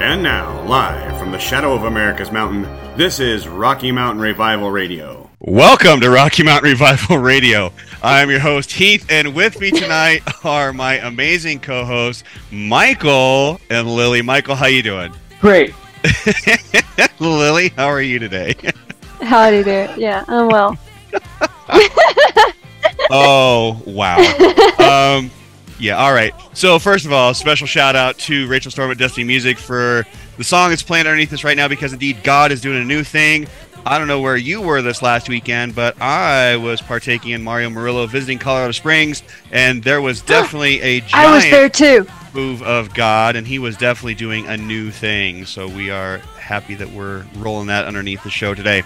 And now, live from the shadow of America's mountain, this is Rocky Mountain Revival Radio. Welcome to Rocky Mountain Revival Radio. I'm your host Heath, and with me tonight are my amazing co-hosts Michael and Lily. Michael, how you doing? Great. Lily, how are you today? how do you there. Yeah, I'm well. oh wow. Um, yeah. All right. So first of all, special shout out to Rachel Storment Destiny Music for the song that's playing underneath us right now because indeed God is doing a new thing. I don't know where you were this last weekend, but I was partaking in Mario Murillo visiting Colorado Springs, and there was definitely a giant I was there too. move of God, and He was definitely doing a new thing. So we are happy that we're rolling that underneath the show today.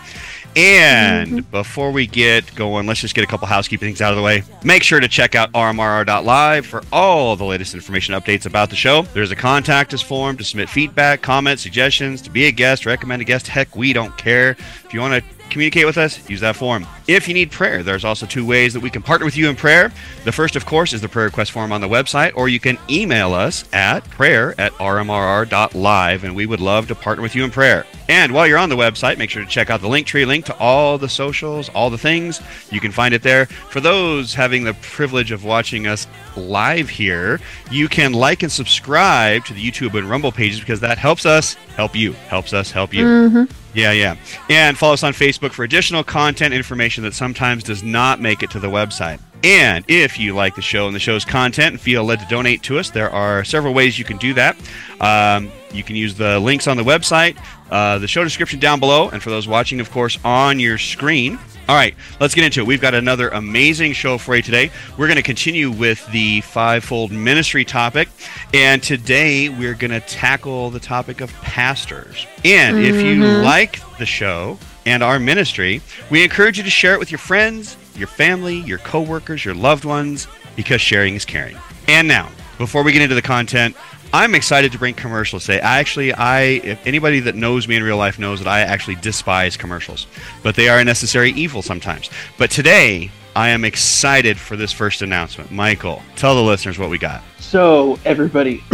And Mm-hmm. before we get going, let's just get a couple housekeeping things out of the way. Make sure to check out rmrr.live for all the latest information updates about the show. There's a contact us form to submit feedback, comments, suggestions, to be a guest, recommend a guest. Heck, we don't care. If you want to communicate with us, use that form. If you need prayer, there's also two ways that we can partner with you in prayer. The first, of course, is the prayer request form on the website, or you can email us at prayer at rmrr.live, and we would love to partner with you in prayer. And while you're on the website, make sure to check out the link tree link to all the socials, all the things. You can find it there. For those having the privilege of watching us live here, you can like and subscribe to the YouTube and Rumble pages because that helps us help you, helps us help you. Mm-hmm. Yeah, yeah. And follow us on Facebook for additional content information that sometimes does not make it to the website. And if you like the show and the show's content and feel led to donate to us, there are several ways you can do that. Um, you can use the links on the website, uh, the show description down below, and for those watching, of course, on your screen. All right, let's get into it. We've got another amazing show for you today. We're going to continue with the fivefold ministry topic, and today we're going to tackle the topic of pastors. And if you Mhm. like the show and our ministry, we encourage you to share it with your friends, your family, your coworkers, your loved ones, because sharing is caring. And now, before we get into the content, I'm excited to bring commercials today. I actually, I if anybody that knows me in real life knows that I actually despise commercials, but they are a necessary evil sometimes. But today, I am excited for this first announcement. Michael, tell the listeners what we got. So, everybody,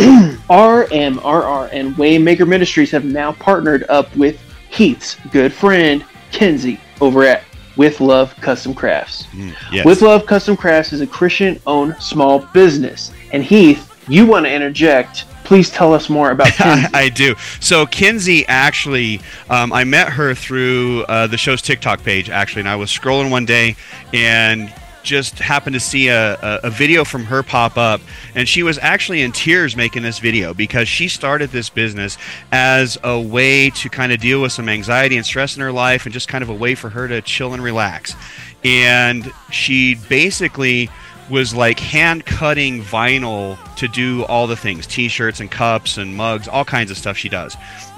RMRR and Waymaker Ministries have now partnered up with Heath's good friend, Kenzie, over at With Love Custom Crafts. Mm, yes. With Love Custom Crafts is a Christian owned small business. And Heath, you want to interject. Please tell us more about Kenzie. I do. So Kinsey actually, um, I met her through uh, the show's TikTok page actually, and I was scrolling one day and just happened to see a, a, a video from her pop up, and she was actually in tears making this video because she started this business as a way to kind of deal with some anxiety and stress in her life, and just kind of a way for her to chill and relax. And she basically was like hand cutting vinyl to do all the things t-shirts and cups and mugs all kinds of stuff she does.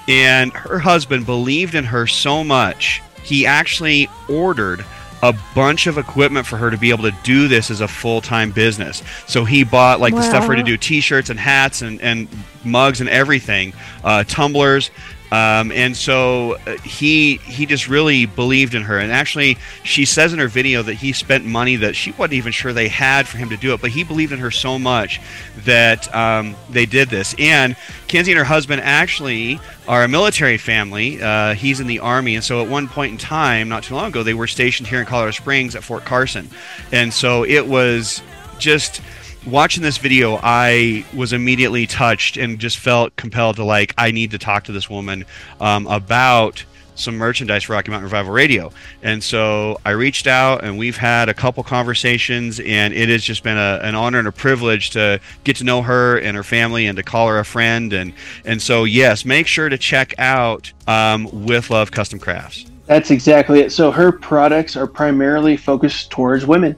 And her husband believed in her so much he actually ordered a bunch of equipment for her to be able to do this as a full-time business. So he bought like the stuff for her to do t-shirts and hats and, and mugs and everything uh, tumblers. Um, and so uh, he he just really believed in her. And actually she says in her video that he spent money that she wasn't even sure they had for him to do it but he believed in her so much that um, they did this. And Kenzie and her husband actually are a military family. Uh, he's in the army. And so at one point in time not too long ago they were stationed here in Colorado Springs at Fort Carson. And so it was just watching this video i was immediately touched and just felt compelled to like i need to talk to this woman um, about some merchandise for rocky mountain revival radio and so i reached out and we've had a couple conversations and it has just been a, an honor and a privilege to get to know her and her family and to call her a friend and and so yes make sure to check out um, with love custom crafts That's exactly it. So her products are primarily focused towards women.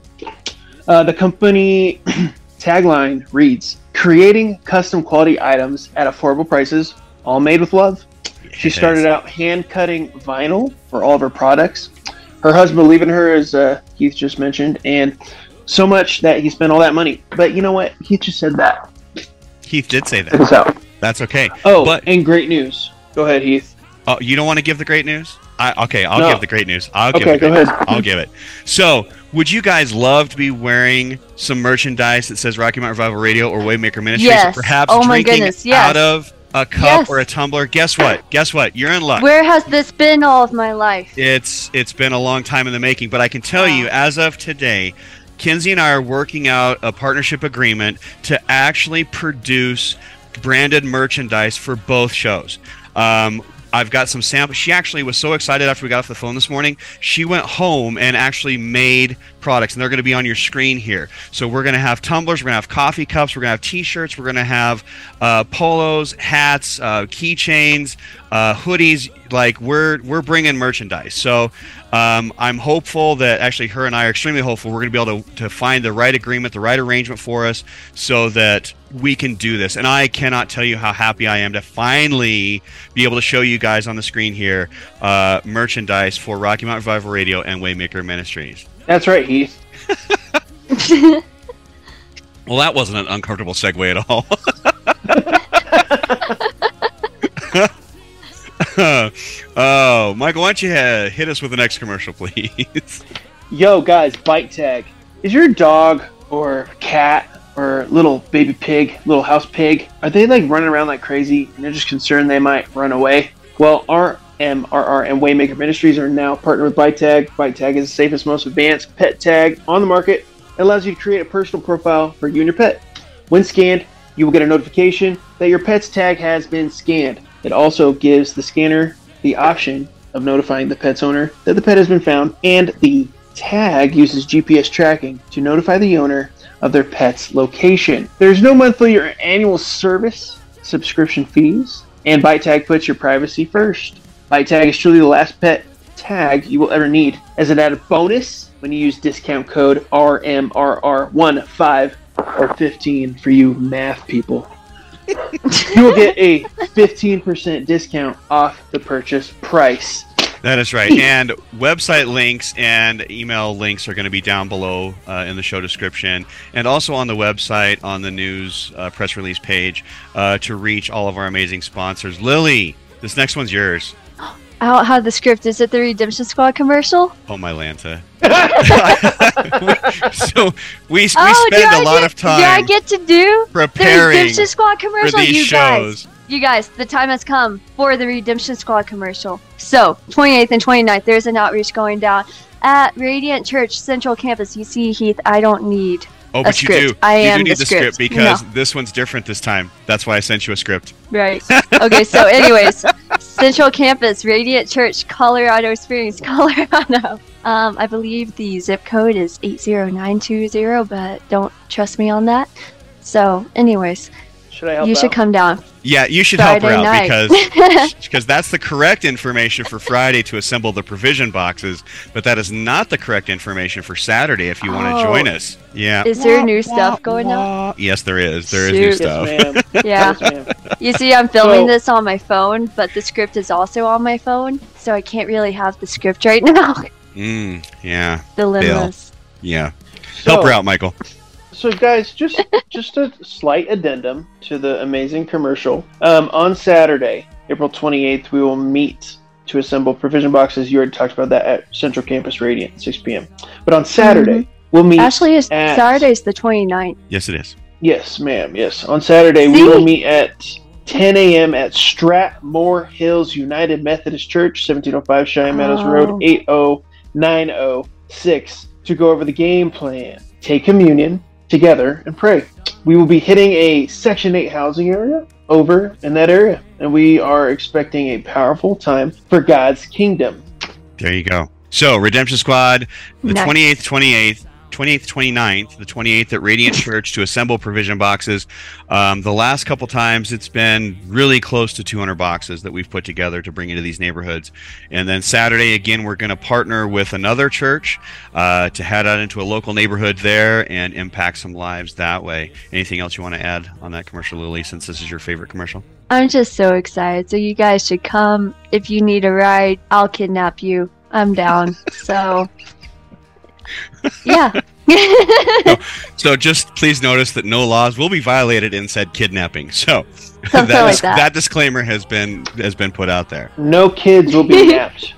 Uh, the company tagline reads Creating custom quality items at affordable prices, all made with love. She started out hand cutting vinyl for all of her products. Her husband believed in her, as uh, Keith just mentioned, and so much that he spent all that money. But you know what? Keith just said that. Heath did say that out. that's okay Oh, But- and great news. Go ahead, Heath. Oh, you don't want to give the great news? I, okay, I'll No. give the great news. I'll give Okay, great go ahead. I'll give it. So, would you guys love to be wearing some merchandise that says Rocky Mountain Revival Radio or Waymaker Ministries? Yes. Or perhaps Oh my drinking goodness, yes. out of a cup Yes. or a tumbler, guess what? Guess what? You're in luck. Where has this been all of my life? It's it's been a long time in the making, but I can tell you, as of today, Kinsey and I are working out a partnership agreement to actually produce branded merchandise for both shows. Um, I've got some samples. She actually was so excited after we got off the phone this morning. She went home and actually made products, and they're going to be on your screen here. So we're going to have tumblers, we're going to have coffee cups, we're going to have T-shirts, we're going to have uh, polos, hats, uh, keychains, uh, hoodies. Like we're we're bringing merchandise. So um, I'm hopeful that actually her and I are extremely hopeful we're going to be able to, to find the right agreement, the right arrangement for us, so that we can do this. And I cannot tell you how happy I am to finally be able to show you guys on the screen here uh, merchandise for Rocky Mountain Revival Radio and Waymaker Ministries. That's right, Heath. Well, that wasn't an uncomfortable segue at all. oh, Michael, why don't you uh, hit us with the next commercial, please? Yo, guys, ByteTag. Is your dog or cat or little baby pig, little house pig, are they like running around like crazy and you're just concerned they might run away? Well, our MRR and Waymaker Ministries are now partnered with ByteTag. Bite Tag is the safest, most advanced pet tag on the market. It allows you to create a personal profile for you and your pet. When scanned, you will get a notification that your pet's tag has been scanned. It also gives the scanner the option of notifying the pet's owner that the pet has been found, and the tag uses GPS tracking to notify the owner of their pet's location. There's no monthly or annual service subscription fees, and ByteTag puts your privacy first. ByteTag is truly the last pet tag you will ever need. As an added bonus, when you use discount code RMRR15 or 15 for you math people, you will get a 15% discount off the purchase price. That is right. And website links and email links are going to be down below uh, in the show description and also on the website on the news uh, press release page uh, to reach all of our amazing sponsors. Lily, this next one's yours. I don't have the script. Is it the Redemption Squad commercial? Oh, my Lanta. so we, we oh, spend a lot get, of time Do I get to do the preparing Redemption Squad for commercial? these you shows. guys, you guys, the time has come for the Redemption Squad commercial. So, 28th and 29th, there's an outreach going down at Radiant Church Central Campus. You see, Heath, I don't need Oh, but you do. I you am do need the the script, script. because No. this one's different this time. That's why I sent you a script. Right. Okay, so anyways, Central Campus, Radiant Church, Colorado Springs, Colorado. Um, I believe the zip code is 80920, but don't trust me on that. So, anyways, Should I help you should out? come down. Yeah, you should help her Friday out night. because because that's the correct information for Friday to assemble the provision boxes, but that is not the correct information for Saturday if you want to Oh. join us. Yeah. Is there new stuff going on? Yes, there is. There is new stuff. Yes. Yeah. Yes. You see, I'm filming So- this on my phone, but the script is also on my phone, so I can't really have the script right now. Mm, yeah. Dilemmas. Yeah. So, Help her out, Michael. So, guys, just just a slight addendum to the amazing commercial. Um, on Saturday, April 28th, we will meet to assemble provision boxes. You already talked about that at Central Campus Radiant, 6 p.m. But on Saturday, we'll meet. Actually, it's at- Saturday's the 29th. Yes, it is. Yes, ma'am. Yes. On Saturday, we will meet at 10 a.m. at Stratmoor Hills United Methodist Church, 1705 Cheyenne Meadows Oh. Road, 80906, to go over the game plan, take communion together, and pray. We will be hitting a Section 8 housing area over in that area, and we are expecting a powerful time for God's kingdom. There you go. So, Redemption Squad, the Nice. 28th, 28th, 28th, 29th, the 28th at Radiant Church to assemble provision boxes. Um, the last couple times, it's been really close to 200 boxes that we've put together to bring into these neighborhoods. And then Saturday, again, we're going to partner with another church uh, to head out into a local neighborhood there and impact some lives that way. Anything else you want to add on that commercial, Lily, since this is your favorite commercial? I'm just so excited. So you guys should come. If you need a ride, I'll kidnap you. I'm down. So yeah. So just please notice that no laws will be violated in said kidnapping. So that, like is- that. that disclaimer has been has been put out there. No kids will be napped.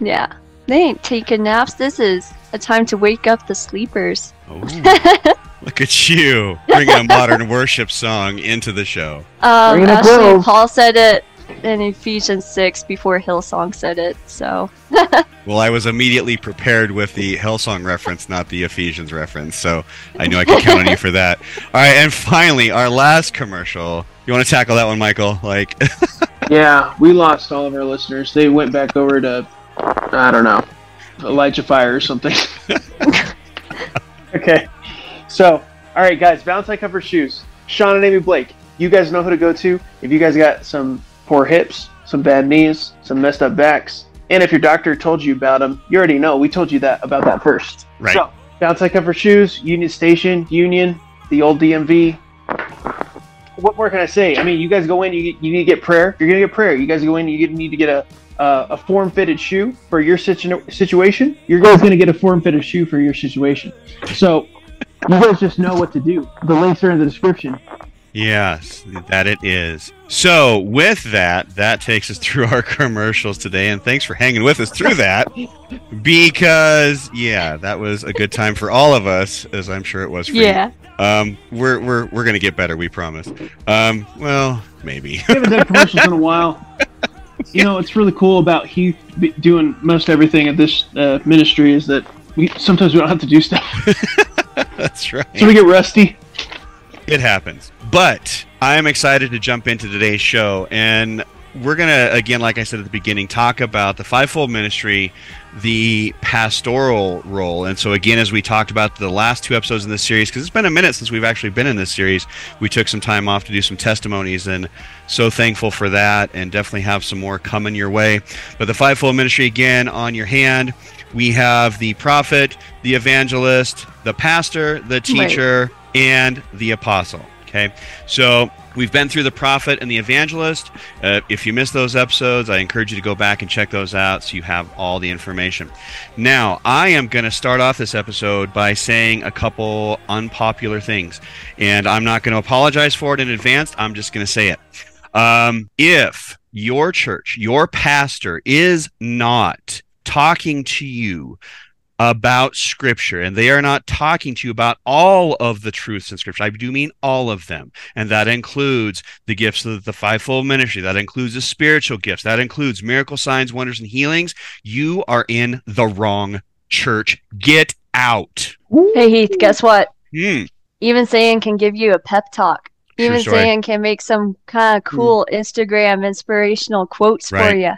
yeah. They ain't taking naps. This is a time to wake up the sleepers. Oh. Look at you bringing a modern worship song into the show. Um, Bring actually, Paul said it in Ephesians 6 before Hillsong said it, so. Well, I was immediately prepared with the Hellsong reference, not the Ephesians reference, so I knew I could count on you for that. All right, and finally, our last commercial. You want to tackle that one, Michael? Like, Yeah, we lost all of our listeners. They went back over to, I don't know, Elijah Fire or something. okay, so, all right, guys, Valentine Comfort Shoes. Sean and Amy Blake, you guys know who to go to if you guys got some poor hips, some bad knees, some messed up backs, and if your doctor told you about them, you already know. We told you that about that first. Right. So, Valentine Comfort Shoes, Union Station, Union, the old DMV. What more can I say? I mean, you guys go in, you, you need to get prayer. You're gonna get prayer. You guys go in, you need to get a uh, a form fitted shoe for your situ- situation. Your guys gonna get a form fitted shoe for your situation. So you guys just know what to do. The links are in the description. Yes, that it is. So, with that, that takes us through our commercials today, and thanks for hanging with us through that. Because, yeah, that was a good time for all of us, as I'm sure it was for you. Yeah. Um, we're we're we're gonna get better, we promise. Um, well, maybe. We haven't done commercials in a while. You know, it's really cool about Heath doing most everything at this uh, ministry is that we sometimes we don't have to do stuff, That's right. so we get rusty. It happens. But I am excited to jump into today's show. And we're going to, again, like I said at the beginning, talk about the fivefold ministry, the pastoral role. And so, again, as we talked about the last two episodes in this series, because it's been a minute since we've actually been in this series, we took some time off to do some testimonies. And so thankful for that. And definitely have some more coming your way. But the fivefold ministry, again, on your hand. We have the prophet, the evangelist, the pastor, the teacher, and the apostle. Okay, so we've been through the prophet and the evangelist. Uh, if you missed those episodes, I encourage you to go back and check those out so you have all the information. Now, I am going to start off this episode by saying a couple unpopular things, and I'm not going to apologize for it in advance. I'm just going to say it. Um, if your church, your pastor is not talking to you about scripture and they are not talking to you about all of the truths in scripture i do mean all of them and that includes the gifts of the fivefold ministry that includes the spiritual gifts that includes miracle signs wonders and healings you are in the wrong church get out Hey, Heath, guess what? Hmm. Even Satan can give you a pep talk. Even Satan can make some kind of cool Instagram inspirational quotes for you.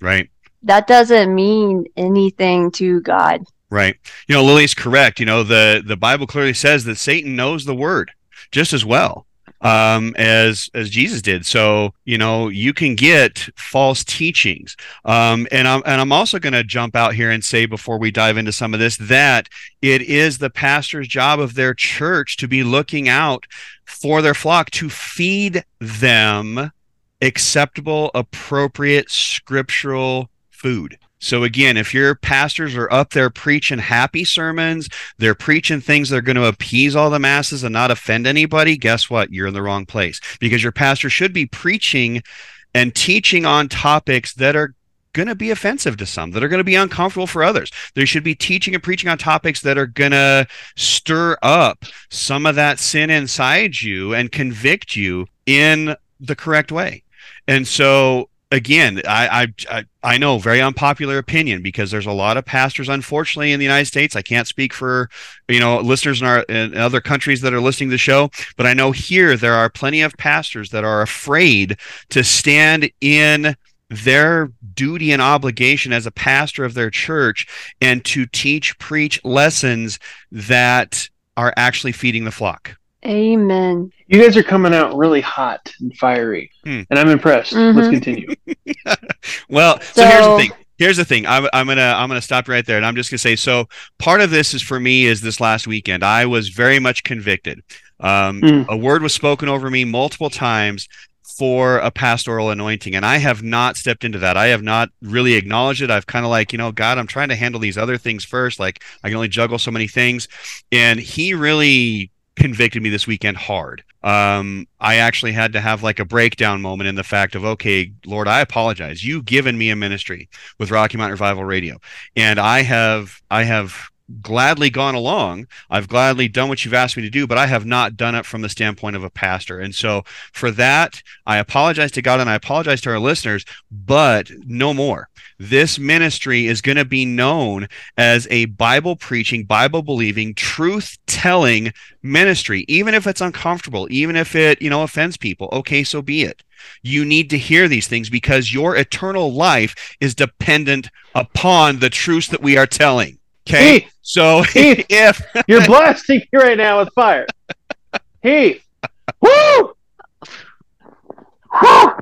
right That doesn't mean anything to God. Right. You know, Lily's correct. You know, the the Bible clearly says that Satan knows the word just as well um, as as Jesus did. So you know, you can get false teachings. Um, and I'm and I'm also going to jump out here and say before we dive into some of this that it is the pastor's job of their church to be looking out for their flock to feed them acceptable, appropriate scriptural food. So again, if your pastors are up there preaching happy sermons, they're preaching things that are going to appease all the masses and not offend anybody, guess what? You're in the wrong place because your pastor should be preaching and teaching on topics that are going to be offensive to some, that are going to be uncomfortable for others. They should be teaching and preaching on topics that are going to stir up some of that sin inside you and convict you in the correct way. And so again, I, I I know very unpopular opinion because there's a lot of pastors, unfortunately, in the United States. I can't speak for you know listeners in our in other countries that are listening to the show, but I know here there are plenty of pastors that are afraid to stand in their duty and obligation as a pastor of their church and to teach, preach lessons that are actually feeding the flock. Amen. You guys are coming out really hot and fiery, Hmm. and I'm impressed. Let's Mhm. continue. Well, so, here's the thing. Here's the thing. I'm, I'm gonna I'm gonna stop right there, and I'm just gonna say. So part of this is for me is this last weekend. I was very much convicted. Um, Mm. A word was spoken over me multiple times for a pastoral anointing, and I have not stepped into that. I have not really acknowledged it. I've kind of like, you know, God, I'm trying to handle these other things first. Like I can only juggle so many things, and He really convicted me this weekend hard. Um, I actually had to have like a breakdown moment in the fact of, okay, Lord, I apologize. You've given me a ministry with Rocky Mountain Revival Radio, and I have I have gladly gone along. I've gladly done what you've asked me to do, but I have not done it from the standpoint of a pastor. And so for that, I apologize to God and I apologize to our listeners, but no more. This ministry is going to be known as a Bible preaching, Bible believing, truth telling ministry, even if it's uncomfortable, even if it, you know, offends people. Okay, so be it. You need to hear these things because your eternal life is dependent upon the truths that we are telling. Okay. Heath, So Heath. if you're blasting me right now with fire. Heath, woo! Woo!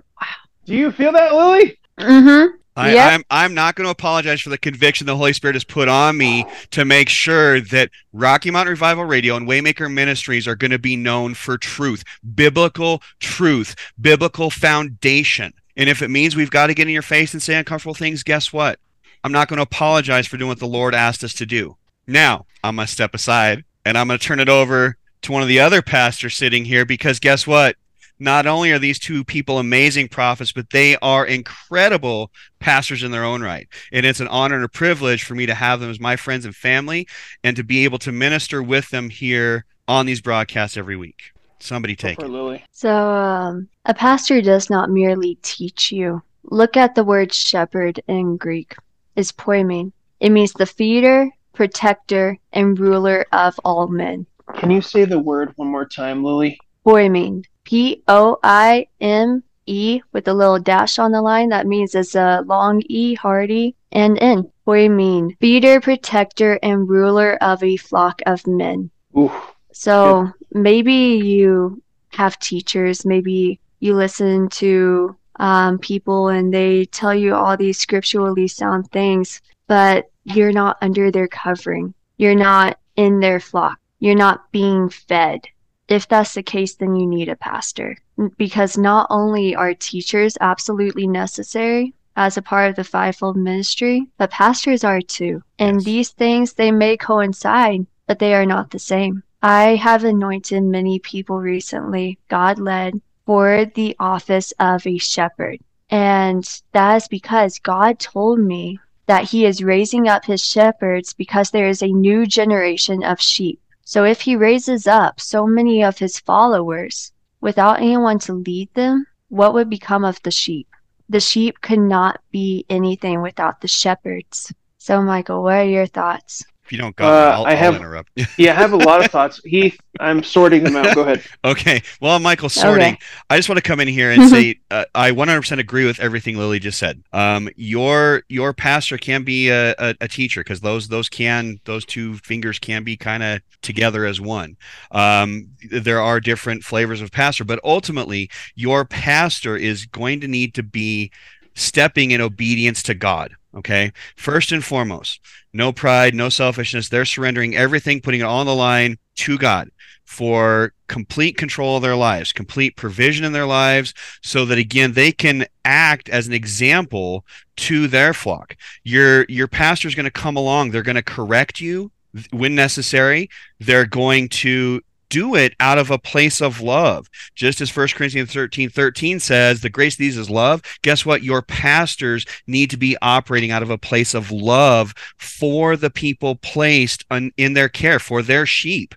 Do you feel that, Lily? Mm-hmm. I, Yep. I'm I'm not going to apologize for the conviction the Holy Spirit has put on me to make sure that Rocky Mountain Revival Radio and Waymaker Ministries are going to be known for truth, biblical truth, biblical foundation. And if it means we've got to get in your face and say uncomfortable things, guess what? I'm not going to apologize for doing what the Lord asked us to do. Now, I'm going to step aside and I'm going to turn it over to one of the other pastors sitting here because guess what? Not only are these two people amazing prophets, but they are incredible pastors in their own right. And it's an honor and a privilege for me to have them as my friends and family and to be able to minister with them here on these broadcasts every week. Somebody take For it. Lily. So, um, a pastor does not merely teach you. Look at the word shepherd in Greek. Is poimen. It means the feeder, protector, and ruler of all men. Can you say the word one more time, Lily? Poimen. P O I M E with a little dash on the line. That means it's a long E, hardy, and N. Poimen. Feeder, protector, and ruler of a flock of men. Ooh. So maybe you have teachers, maybe you listen to um, people and they tell you all these scripturally sound things, but you're not under their covering. You're not in their flock. You're not being fed. If that's the case, then you need a pastor because not only are teachers absolutely necessary as a part of the fivefold ministry, but pastors are too. And Yes. these things, they may coincide, but they are not the same. I have anointed many people recently, God led, for the office of a shepherd. And that is because God told me that He is raising up His shepherds because there is a new generation of sheep. So if He raises up so many of His followers without anyone to lead them, what would become of the sheep? The sheep could not be anything without the shepherds. So, Michael, what are your thoughts? If you don't go, Uh, I'll, I I'll have- interrupt. Yeah, I have a lot of thoughts. Heath, I'm sorting them out. Go ahead. okay. Well, Michael, sorting. Okay. I just want to come in here and say uh, I 100% agree with everything Lily just said. Um, your your pastor can be a, a, a teacher because those those can those two fingers can be kind of together as one. Um, there are different flavors of pastor, but ultimately your pastor is going to need to be stepping in obedience to God. Okay, first and foremost, no pride, no selfishness. They're surrendering everything, putting it all on the line to God for complete control of their lives, complete provision in their lives, so that again they can act as an example to their flock. Your your pastor is going to come along, they're going to correct you when necessary. They're going to do it out of a place of love. Just as 1 Corinthians 13 13 says, the grace of these is love. Guess what? Your pastors need to be operating out of a place of love for the people placed in their care, for their sheep.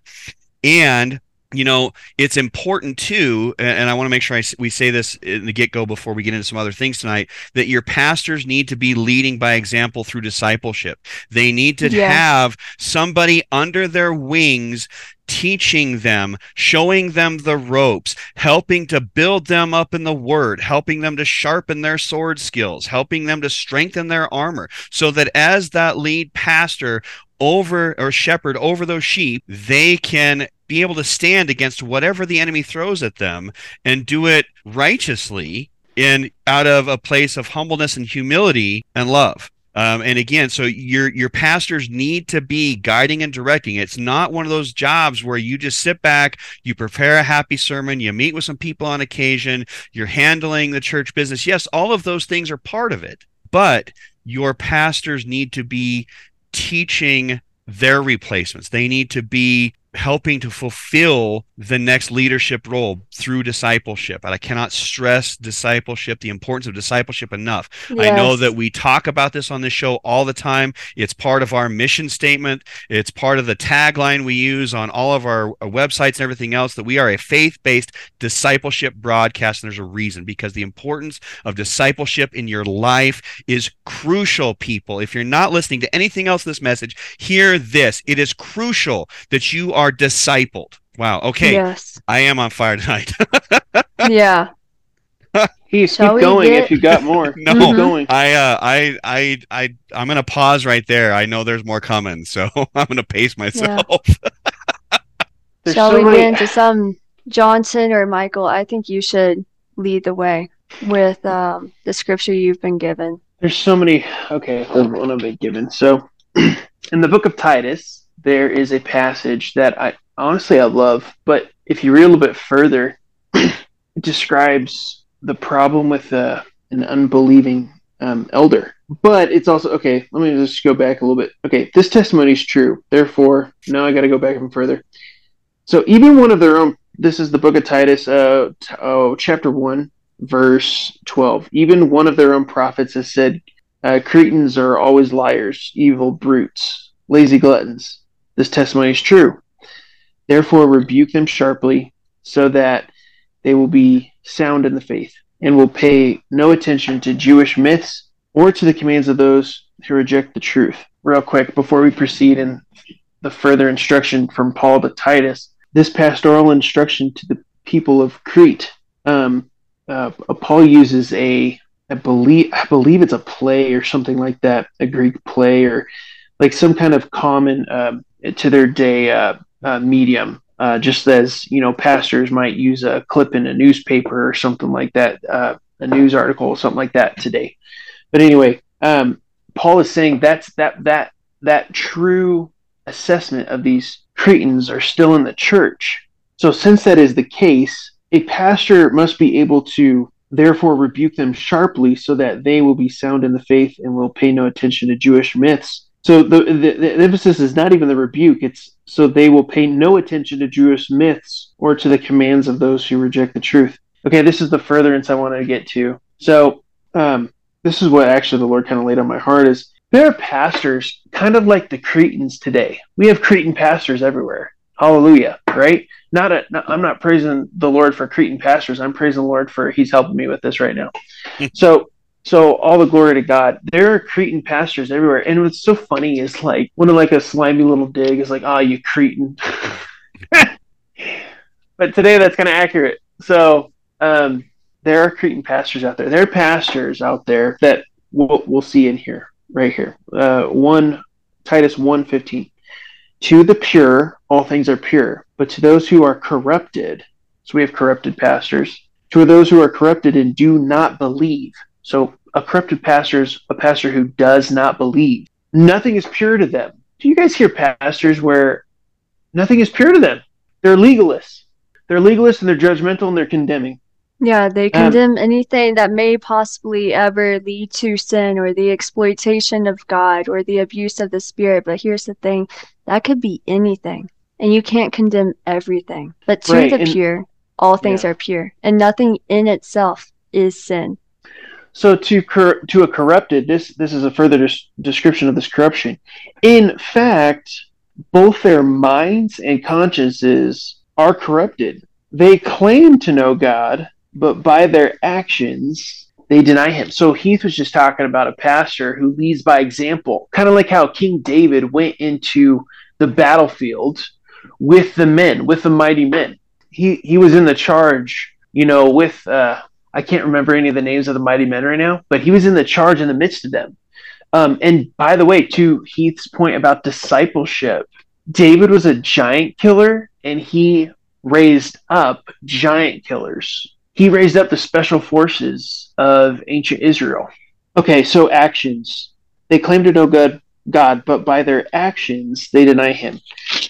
And you know it's important too and i want to make sure I, we say this in the get-go before we get into some other things tonight that your pastors need to be leading by example through discipleship they need to Yes. have somebody under their wings teaching them, showing them the ropes, helping to build them up in the word, helping them to sharpen their sword skills, helping them to strengthen their armor, so that as that lead pastor over or shepherd over those sheep, they can be able to stand against whatever the enemy throws at them and do it righteously in out of a place of humbleness and humility and love. Um, and again, so your your pastors need to be guiding and directing. It's not one of those jobs where you just sit back, you prepare a happy sermon, you meet with some people on occasion, you're handling the church business. Yes, all of those things are part of it, but your pastors need to be teaching their replacements. They need to be helping to fulfill the next leadership role through discipleship. And I cannot stress discipleship, the importance of discipleship enough. Yes. I know that we talk about this on this show all the time. It's part of our mission statement, it's part of the tagline we use on all of our websites and everything else that we are a faith based discipleship broadcast. And there's a reason because the importance of discipleship in your life is crucial, people. If you're not listening to anything else in this message, hear this. It is crucial that you are discipled. Wow. Okay. Yes. I am on fire tonight. yeah. He's keep going get... if you got more. no, keep going. I, uh, I, I, I, I'm gonna pause right there. I know there's more coming, so I'm gonna pace myself. Yeah. Shall so we many... get into some Johnson or Michael? I think you should lead the way with um, the scripture you've been given. There's so many. Okay, the one I've been given. So, in the book of Titus, there is a passage that I honestly I love, but if you read a little bit further, it describes the problem with uh, an unbelieving um, elder. But it's also okay. Let me just go back a little bit. Okay, this testimony is true. Therefore, now I got to go back even further. So even one of their own. This is the book of Titus, uh, t- oh, chapter one, verse twelve. Even one of their own prophets has said, uh, "Cretans are always liars, evil brutes, lazy gluttons." This testimony is true. Therefore, rebuke them sharply, so that they will be sound in the faith and will pay no attention to Jewish myths or to the commands of those who reject the truth. Real quick, before we proceed in the further instruction from Paul to Titus, this pastoral instruction to the people of Crete, um, uh, Paul uses a I believe I believe it's a play or something like that, a Greek play or like some kind of common um, to their day uh, uh, medium. Uh, just as you know, pastors might use a clip in a newspaper or something like that, uh, a news article or something like that today. But anyway, um, Paul is saying that's that that that true assessment of these Cretans are still in the church. So since that is the case, a pastor must be able to therefore rebuke them sharply so that they will be sound in the faith and will pay no attention to Jewish myths so the, the, the emphasis is not even the rebuke; it's so they will pay no attention to Jewish myths or to the commands of those who reject the truth. Okay, this is the furtherance I wanted to get to. So um, this is what actually the Lord kind of laid on my heart is there are pastors kind of like the Cretans today. We have Cretan pastors everywhere. Hallelujah, right? Not, a, not I'm not praising the Lord for Cretan pastors. I'm praising the Lord for He's helping me with this right now. so so all the glory to God. There are Cretan pastors everywhere, and what's so funny is like one of like a slimy little dig is like, "Ah, oh, you Cretan." but today that's kind of accurate. So um, there are Cretan pastors out there. There are pastors out there that we'll, we'll see in here, right here. Uh, one Titus one fifteen. To the pure, all things are pure, but to those who are corrupted, so we have corrupted pastors. To those who are corrupted and do not believe, so a corrupted pastor is a pastor who does not believe. Nothing is pure to them. Do you guys hear pastors where nothing is pure to them? They're legalists. They're legalists and they're judgmental and they're condemning. Yeah, they condemn um, anything that may possibly ever lead to sin or the exploitation of God or the abuse of the Spirit. But here's the thing that could be anything. And you can't condemn everything. But to right, the and, pure, all things yeah. are pure. And nothing in itself is sin. So to cor- to a corrupted, this this is a further des- description of this corruption. In fact, both their minds and consciences are corrupted. They claim to know God, but by their actions they deny him. So Heath was just talking about a pastor who leads by example, kind of like how King David went into the battlefield with the men, with the mighty men. He he was in the charge, you know, with uh, I can't remember any of the names of the mighty men right now, but he was in the charge in the midst of them. Um, and by the way, to Heath's point about discipleship, David was a giant killer and he raised up giant killers. He raised up the special forces of ancient Israel. Okay, so actions. They claim to know God, God, but by their actions they deny him.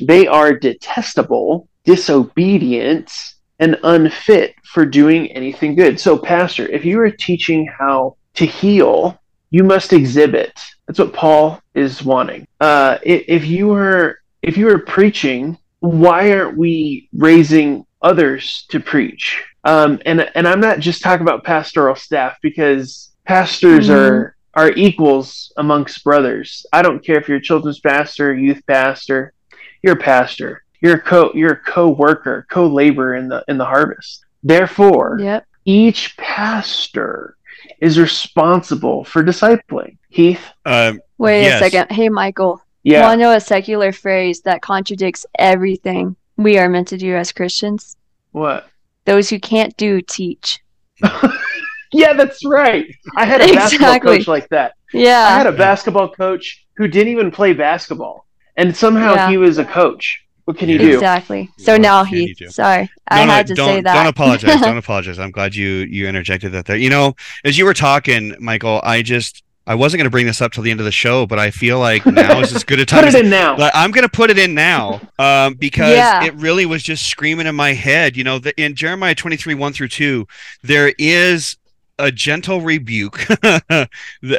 They are detestable, disobedient, and unfit for doing anything good. So, Pastor, if you are teaching how to heal, you must exhibit. That's what Paul is wanting. Uh, if you are if you are preaching, why aren't we raising others to preach? Um, and and I'm not just talking about pastoral staff because pastors Mhm. are are equals amongst brothers. I don't care if you're a children's pastor, youth pastor, you're a pastor. You're a co you're a co-worker, co-laborer in the in the harvest. Therefore, Yep. each pastor is responsible for discipling. Heath, Um, Wait Yes. a second. Hey, Michael. yeah, Want to know a secular phrase that contradicts everything we are meant to do as Christians? what? Those who can't do, teach. Yeah, that's right. I had a basketball coach like that. Yeah. I had a basketball coach who didn't even play basketball, and somehow Yeah. he was a coach. What can you Yeah. do? Exactly. So What now he. do? Sorry, I No, no, had to say that. Don't apologize. don't apologize. I'm glad you you interjected that there. You know, as you were talking, Michael, I just I wasn't going to bring this up till the end of the show, but I feel like now is as good a time. Put as it in now. But I'm going to put it in now um, because Yeah. it really was just screaming in my head. You know, the, in Jeremiah 23, 1 through 2, there is a gentle rebuke the-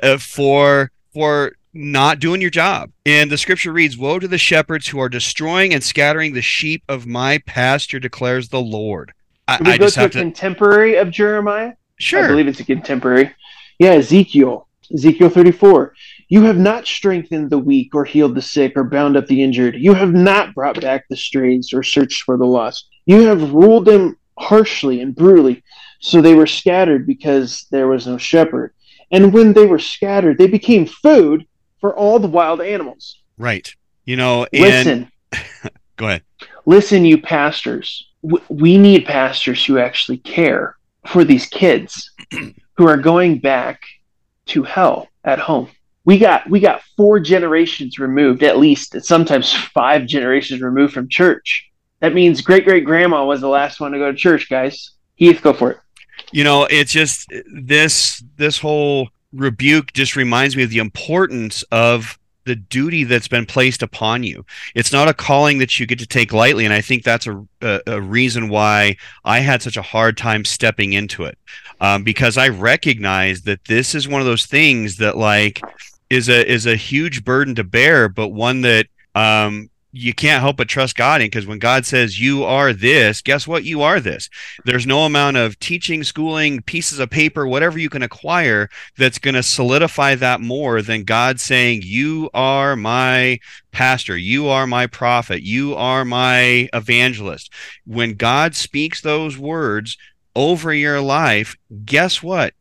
uh, for for not doing your job. And the scripture reads, Woe to the shepherds who are destroying and scattering the sheep of my pasture, declares the Lord. I, we I go to a to. contemporary of Jeremiah? Sure. I believe it's a contemporary. Yeah, Ezekiel. Ezekiel 34. You have not strengthened the weak or healed the sick or bound up the injured. You have not brought back the strays or searched for the lost. You have ruled them harshly and brutally, so they were scattered because there was no shepherd. And when they were scattered, they became food for all the wild animals. Right. You know, and Listen, go ahead. listen, you pastors. W- We need pastors who actually care for these kids who are going back to hell at home. We got we got four generations removed, at least sometimes five generations removed from church. That means great great grandma was the last one to go to church, guys. Heath, go for it. you know it's just this this whole rebuke just reminds me of the importance of the duty that's been placed upon you. It's not a calling that you get to take lightly and i think that's a, a, a reason why i had such a hard time stepping into it. Um, because i recognize that this is one of those things that like is a is a huge burden to bear but one that um, you can't help but trust god in because when god says you are this guess what you are this there's no amount of teaching, schooling, pieces of paper, whatever you can acquire that's going to solidify that more than God saying, You are my pastor, you are my prophet, you are my evangelist. When God speaks those words over your life, guess what?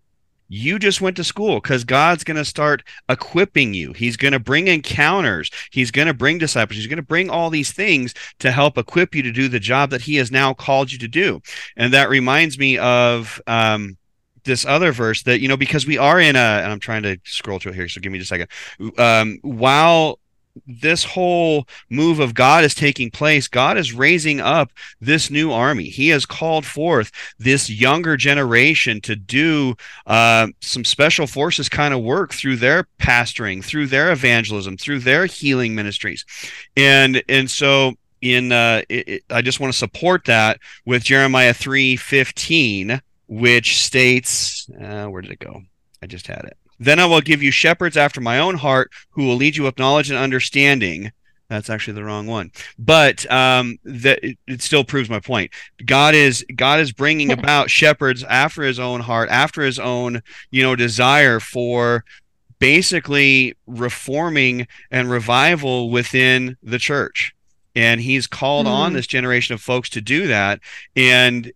You just went to school because God's going to start equipping you. He's going to bring encounters. He's going to bring disciples. He's going to bring all these things to help equip you to do the job that He has now called you to do and that reminds me of um, this other verse that you know because we are in a and i'm trying to scroll to it here so give me just a second um, while this whole move of god is taking place god is raising up this new army he has called forth this younger generation to do uh, some special forces kind of work through their pastoring through their evangelism through their healing ministries and and so in uh, it, it- I just want to support that with Jeremiah three fifteen, which states, uh, where did it go? I just had it. Then I will give you shepherds after my own heart, who will lead you with knowledge and understanding. That's actually the wrong one, but um, that it, it still proves my point. God is God is bringing about shepherds after His own heart, after His own you know desire for basically reforming and revival within the church and he's called on Mhm. this generation of folks to do that and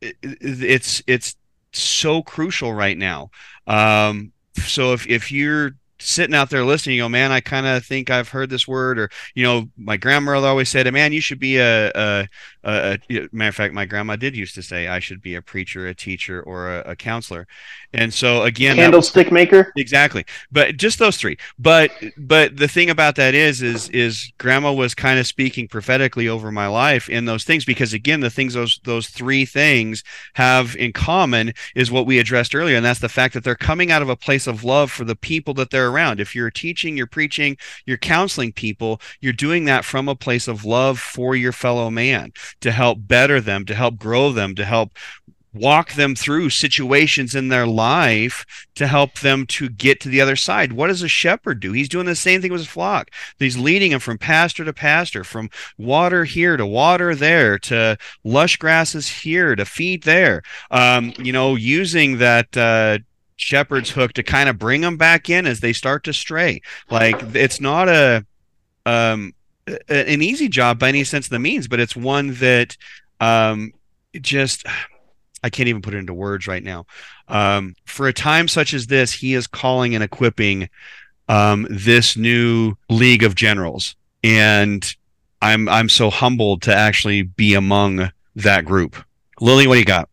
it- it's it's so crucial right now um so if if you're sitting out there listening you go man i kind of think i've heard this word or you know my grandmother always said man you should be a, a, Uh, uh, a, a matter of fact my grandma did used to say i should be a preacher a teacher or a, a counselor. And so again that was- Candlestick maker. exactly. But just those three. But but the thing about that is is is grandma was kind of speaking prophetically over my life in those things because again the things those those three things have in common is what we addressed earlier and that's the fact that they're coming out of a place of love for the people that they're around. If you're teaching you're preaching you're counseling people you're doing that from a place of love for your fellow man to help better them to help grow them to help walk them through situations in their life to help them to get to the other side. What does a shepherd do? He's doing the same thing with his flock. He's leading them from pasture to pasture, from water here to water there, to lush grasses here to feed there. Um, you know, using that uh, shepherd's hook to kind of bring them back in as they start to stray. Like it's not a um, an easy job by any sense of the means, but it's one that um, just I can't even put it into words right now. Um, for a time such as this, he is calling and equipping um, this new league of generals, and I'm I'm so humbled to actually be among that group. Lily, what do you got?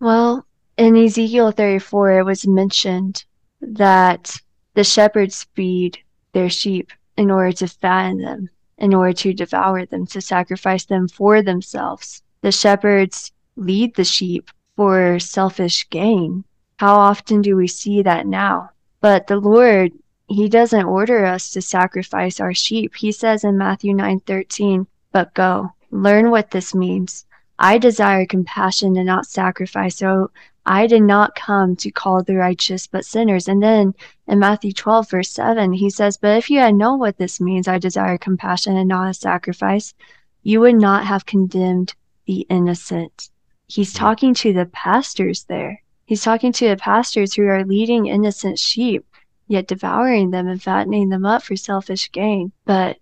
Well, in Ezekiel 34, it was mentioned that the shepherds feed their sheep in order to fatten them, in order to devour them, to sacrifice them for themselves. The shepherds lead the sheep for selfish gain. How often do we see that now? But the Lord, he doesn't order us to sacrifice our sheep. He says in Matthew 9:13, "But go, learn what this means. I desire compassion and not sacrifice. So I did not come to call the righteous but sinners. And then in Matthew 12, verse 7, he says, But if you had known what this means, I desire compassion and not a sacrifice, you would not have condemned the innocent he's talking to the pastors there. He's talking to the pastors who are leading innocent sheep, yet devouring them and fattening them up for selfish gain. But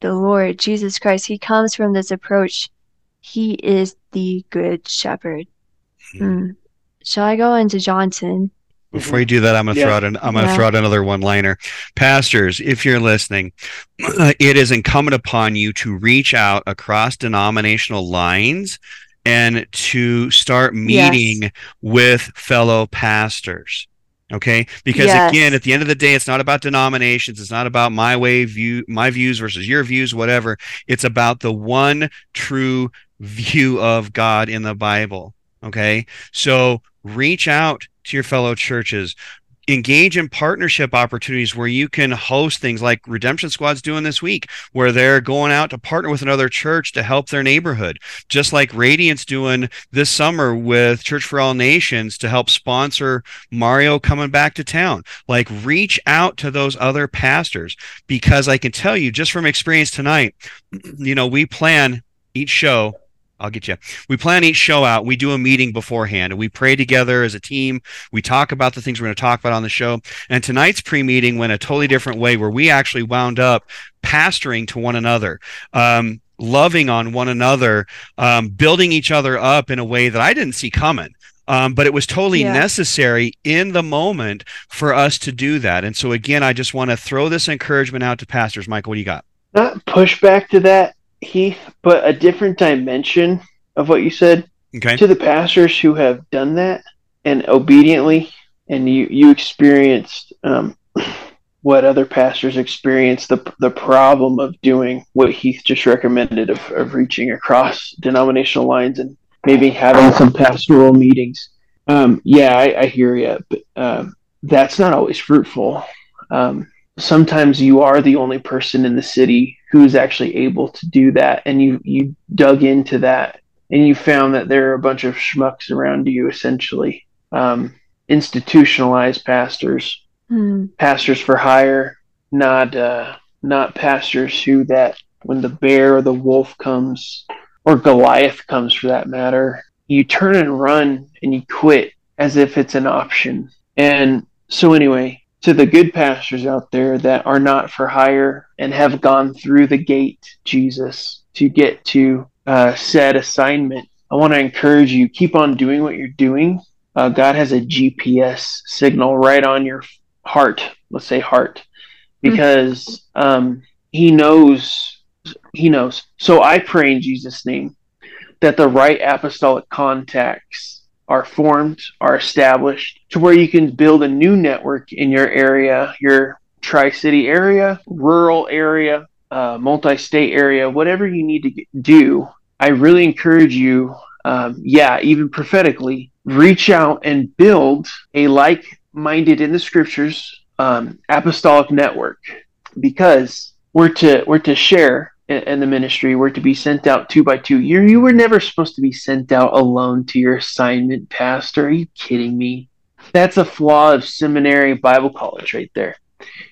the Lord, Jesus Christ, he comes from this approach. He is the good shepherd. Mm-hmm. Mm. Shall I go into Johnson? Before you do that, I'm going to yeah. throw out an, I'm going to yeah. throw out another one liner. Pastors, if you're listening, uh, it is incumbent upon you to reach out across denominational lines and to start meeting yes. with fellow pastors okay because yes. again at the end of the day it's not about denominations it's not about my way view my views versus your views whatever it's about the one true view of god in the bible okay so reach out to your fellow churches engage in partnership opportunities where you can host things like Redemption Squad's doing this week, where they're going out to partner with another church to help their neighborhood. Just like Radiant's doing this summer with Church for All Nations to help sponsor Mario coming back to town. Like reach out to those other pastors because I can tell you just from experience tonight, you know, we plan each show I'll get you. We plan each show out. We do a meeting beforehand and we pray together as a team. We talk about the things we're going to talk about on the show. And tonight's pre meeting went a totally different way where we actually wound up pastoring to one another. Um, loving on one another, um, building each other up in a way that I didn't see coming. Um, but it was totally yeah. necessary in the moment for us to do that. And so, again, I just want to throw this encouragement out to pastors. Michael, what do you got? Not pushback to that Heath, but a different dimension of what you said. Okay. To the pastors who have done that and obediently, and you you experienced um, what other pastors experience the the problem of doing what Heath just recommended of, of reaching across denominational lines and maybe having some pastoral meetings. Um, yeah, I, I, hear you, but um, that's not always fruitful. Um, sometimes you are the only person in the city who is actually able to do that and you you dug into that and you found that there are a bunch of schmucks around you essentially. Um, institutionalized pastors. Mm. pastors for hire not uh, not pastors who that when the bear or the wolf comes or goliath comes for that matter you turn and run and you quit as if it's an option. And so anyway to the good pastors out there that are not for hire and have gone through the gate, Jesus, to get to uh, said assignment. I want to encourage you keep on doing what you're doing. Uh, God has a GPS signal right on your heart. Let's say heart, because um, He knows. He knows. So I pray in Jesus' name that the right apostolic contacts are formed, are established to where you can build a new network in your area, your tri city area, rural area, uh, multi state area, whatever you need to do. I really encourage you, um, yeah, even prophetically, reach out and build a like minded in the scriptures um, apostolic network because we're to we're to share and, the ministry were to be sent out two by two. You you were never supposed to be sent out alone to your assignment, Pastor. Are you kidding me? That's a flaw of seminary Bible college right there.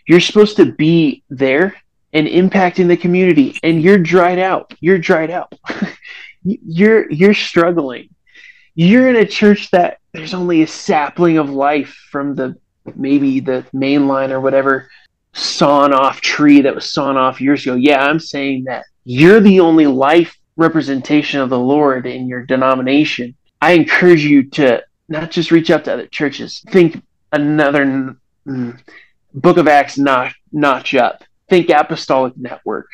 You're supposed to be there and impacting the community, and you're dried out. You're dried out. you're you're struggling. You're in a church that there's only a sapling of life from the maybe the main line or whatever sawn off tree that was sawn off years ago. Yeah, I'm saying that you're the only life representation of the Lord in your denomination. I encourage you to not just reach out to other churches. Think another mm, Book of Acts notch, notch up. Think apostolic network.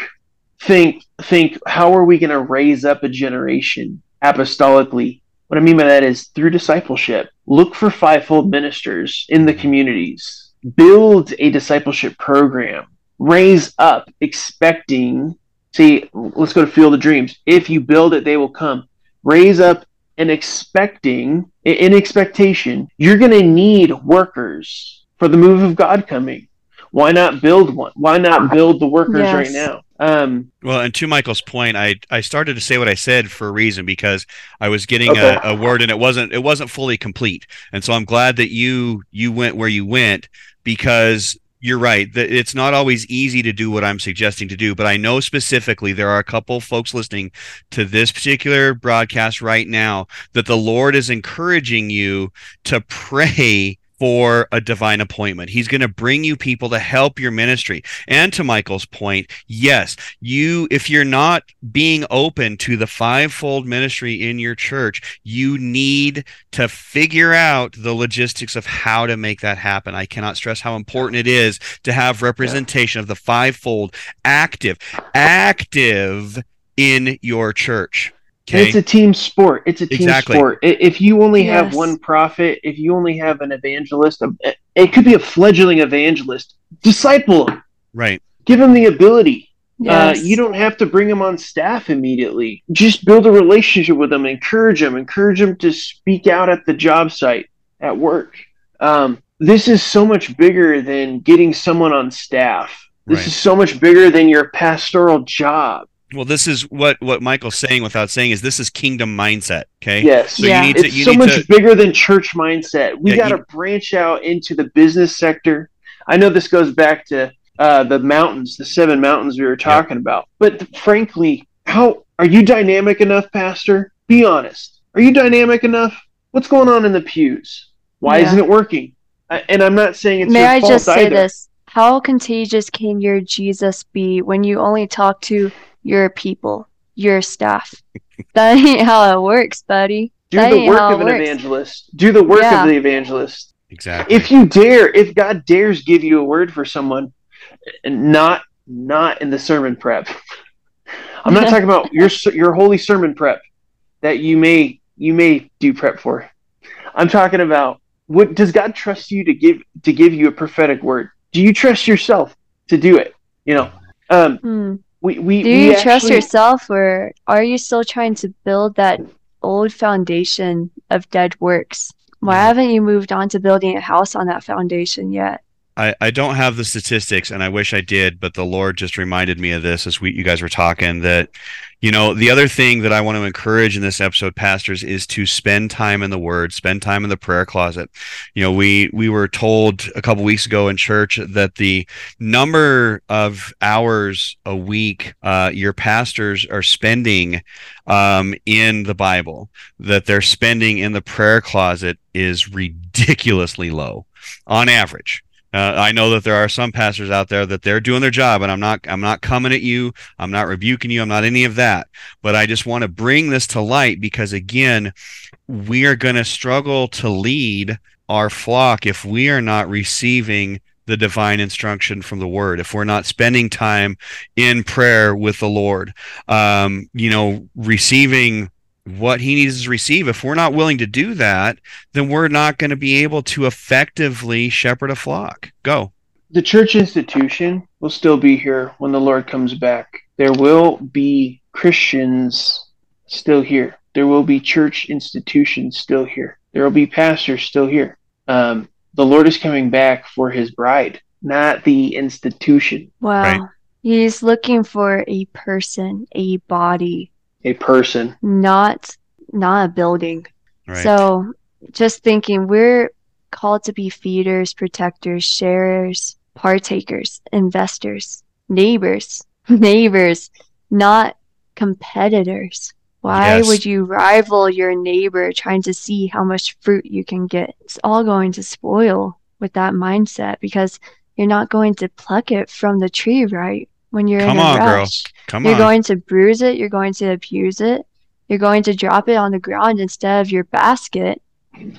Think think how are we going to raise up a generation apostolically? What I mean by that is through discipleship. Look for fivefold ministers in the communities. Build a discipleship program. Raise up expecting See, let's go to Field of Dreams. If you build it, they will come. Raise up and expecting, in expectation, you're going to need workers for the move of God coming. Why not build one? Why not build the workers yes. right now? Um, well, and to Michael's point, I I started to say what I said for a reason because I was getting okay. a, a word and it wasn't it wasn't fully complete, and so I'm glad that you you went where you went because you're right. It's not always easy to do what I'm suggesting to do, but I know specifically there are a couple folks listening to this particular broadcast right now that the Lord is encouraging you to pray for a divine appointment. He's going to bring you people to help your ministry. And to Michael's point, yes, you if you're not being open to the fivefold ministry in your church, you need to figure out the logistics of how to make that happen. I cannot stress how important it is to have representation of the fivefold active active in your church. Okay. It's a team sport. It's a team exactly. sport. If you only yes. have one prophet, if you only have an evangelist, it could be a fledgling evangelist. Disciple him. Right. Give him the ability. Uh, yes. Uh, you don't have to bring him on staff immediately. Just build a relationship with him. Encourage him. Encourage him to speak out at the job site, at work. Um, this is so much bigger than getting someone on staff. This right. is so much bigger than your pastoral job. Well, this is what what Michael's saying without saying is this is kingdom mindset. Okay. Yes. So yeah. you need to, it's you so much to, bigger than church mindset. We yeah, got to branch out into the business sector. I know this goes back to uh, the mountains, the seven mountains we were talking about. But frankly, how are you dynamic enough, Pastor? Be honest. Are you dynamic enough? What's going on in the pews? Why yeah. isn't it working? and I'm not saying it's. May I just say either. this? How contagious can your Jesus be when you only talk to your people, your staff. that ain't how it works, buddy. Do that the work of an works. evangelist. Do the work yeah. of the evangelist. Exactly. If you dare, if God dares give you a word for someone, not not in the sermon prep. I'm not talking about your your holy sermon prep that you may you may do prep for. I'm talking about what does God trust you to give to give you a prophetic word? Do you trust yourself to do it? You know, um, mm we, we do you we trust actually... yourself or are you still trying to build that old foundation of dead works? Why haven't you moved on to building a house on that foundation yet I, I don't have the statistics and I wish I did, but the Lord just reminded me of this as we you guys were talking that you know the other thing that I want to encourage in this episode pastors is to spend time in the word, spend time in the prayer closet. You know, we we were told a couple weeks ago in church that the number of hours a week uh, your pastors are spending um, in the Bible, that they're spending in the prayer closet is ridiculously low on average. Uh, I know that there are some pastors out there that they're doing their job, and I'm not I'm not coming at you. I'm not rebuking you. I'm not any of that. But I just want to bring this to light because again, we are going to struggle to lead our flock if we are not receiving the divine instruction from the word if we're not spending time in prayer with the lord um, you know receiving what he needs to receive. If we're not willing to do that, then we're not going to be able to effectively shepherd a flock. Go. The church institution will still be here when the Lord comes back. There will be Christians still here. There will be church institutions still here. There will be pastors still here. Um, the Lord is coming back for his bride, not the institution. Wow. Right. He's looking for a person, a body, A person. not not a building. Right. So just thinking we're called to be feeders, protectors, sharers, partakers, investors, neighbors, neighbors, not competitors. Why Yes. would you rival your neighbor trying to see how much fruit you can get? It's all going to spoil with that mindset because you're not going to pluck it from the tree right when you're Come in a on, girl. rush. Come You're on. going to bruise it. You're going to abuse it. You're going to drop it on the ground instead of your basket,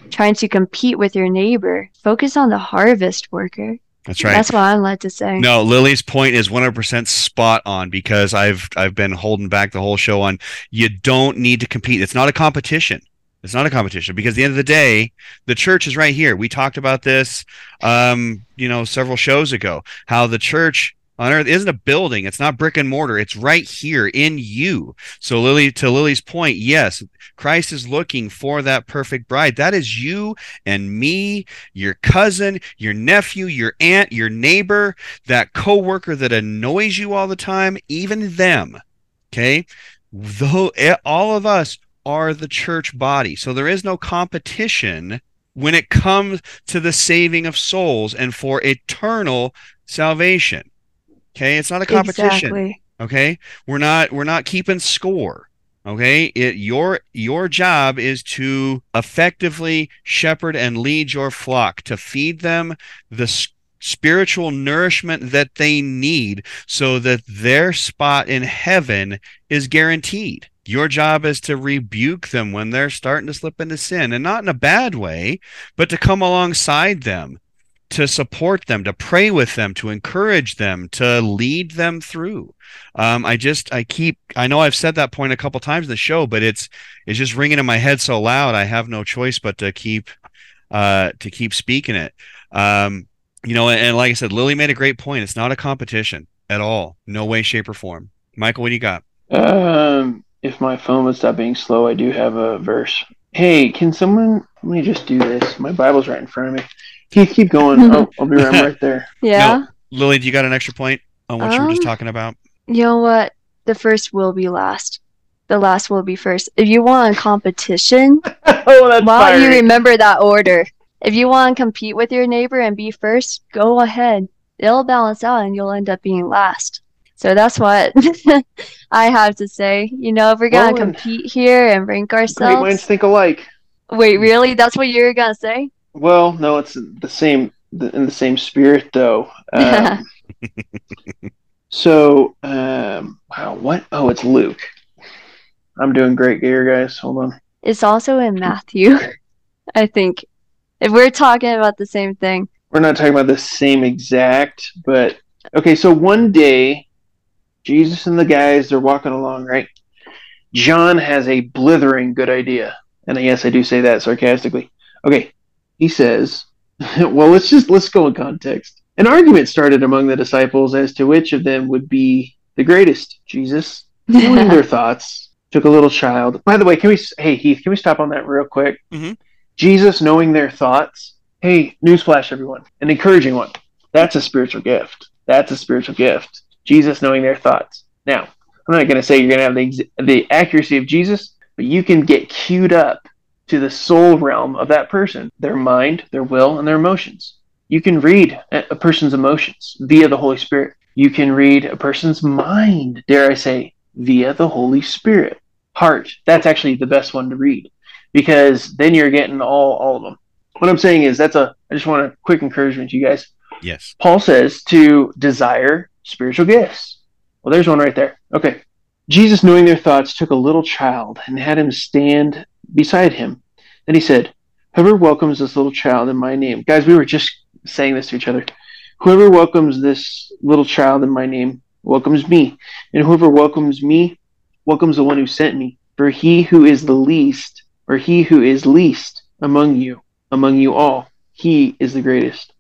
trying to compete with your neighbor. Focus on the harvest worker. That's right. That's what I'm led to say. No, Lily's point is 100% spot on because I've I've been holding back the whole show on you don't need to compete. It's not a competition. It's not a competition because at the end of the day, the church is right here. We talked about this um, you know, several shows ago. How the church on earth isn't a building, it's not brick and mortar. It's right here in you. So Lily to Lily's point, yes, Christ is looking for that perfect bride. That is you and me, your cousin, your nephew, your aunt, your neighbor, that coworker that annoys you all the time, even them. Okay? Though eh, all of us are the church body. So there is no competition when it comes to the saving of souls and for eternal salvation. Okay? It's not a competition Exactly. okay we're not we're not keeping score okay it your your job is to effectively shepherd and lead your flock to feed them the spiritual nourishment that they need so that their spot in heaven is guaranteed your job is to rebuke them when they're starting to slip into sin and not in a bad way but to come alongside them to support them to pray with them to encourage them to lead them through um, I just I keep I know I've said that point a couple times in the show, but it's it's just ringing in my head so loud. I have no choice but to keep uh, to keep speaking it. Um, you know, and, and like I said, Lily made a great point. It's not a competition at all, no way, shape, or form. Michael, what do you got? Um, if my phone would stop being slow, I do have a verse. Hey, can someone let me just do this? My Bible's right in front of me. Heath, keep going. oh, I'll be right, right there. Yeah. Lily, do you got an extra point on what you were just Um, talking about? You know what? The first will be last. The last will be first. If you want a competition, oh, that's While you remember that order, if you want to compete with your neighbor and be first, go ahead. It'll balance out and you'll end up being last. So that's what I have to say. You know, if we're gonna and- compete here and rank ourselves, Great minds ourselves. think alike. Wait, really? That's what you're going to say? Well, no, it's the same in the same spirit though. Um, so, um, wow, what? Oh, it's Luke. I'm doing great here, guys. Hold on. It's also in Matthew, I think. If we're talking about the same thing. We're not talking about the same exact, but okay. So one day, Jesus and the guys they're walking along, right? John has a blithering good idea, and yes, I do say that sarcastically. Okay, he says, "Well, let's just let's go in context." An argument started among the disciples as to which of them would be the greatest. Jesus, knowing their thoughts, took a little child. By the way, can we? Hey, Heath, can we stop on that real quick? Mhm. Jesus, knowing their thoughts. Hey, newsflash, everyone! An encouraging one. That's a spiritual gift. That's a spiritual gift. Jesus knowing their thoughts. Now, I'm not going to say you're going to have the the accuracy of Jesus, but you can get queued up to the soul realm of that person, their mind, their will, and their emotions. You can read a person's emotions via the Holy Spirit. You can read a person's mind, dare I say, via the Holy Spirit. Heart. That's actually the best one to read because then you're getting all all of them. What I'm saying is that's a I just want a quick encouragement to you guys. Yes. Paul says to desire spiritual gifts. Well, there's one right there. Okay. Jesus, knowing their thoughts, took a little child and had him stand beside him. Then he said, Whoever welcomes this little child in my name. Guys, we were just saying this to each other. Whoever welcomes this little child in my name welcomes me. And whoever welcomes me welcomes the one who sent me. For he who is the least, or he who is least among you, among you all, he is the greatest.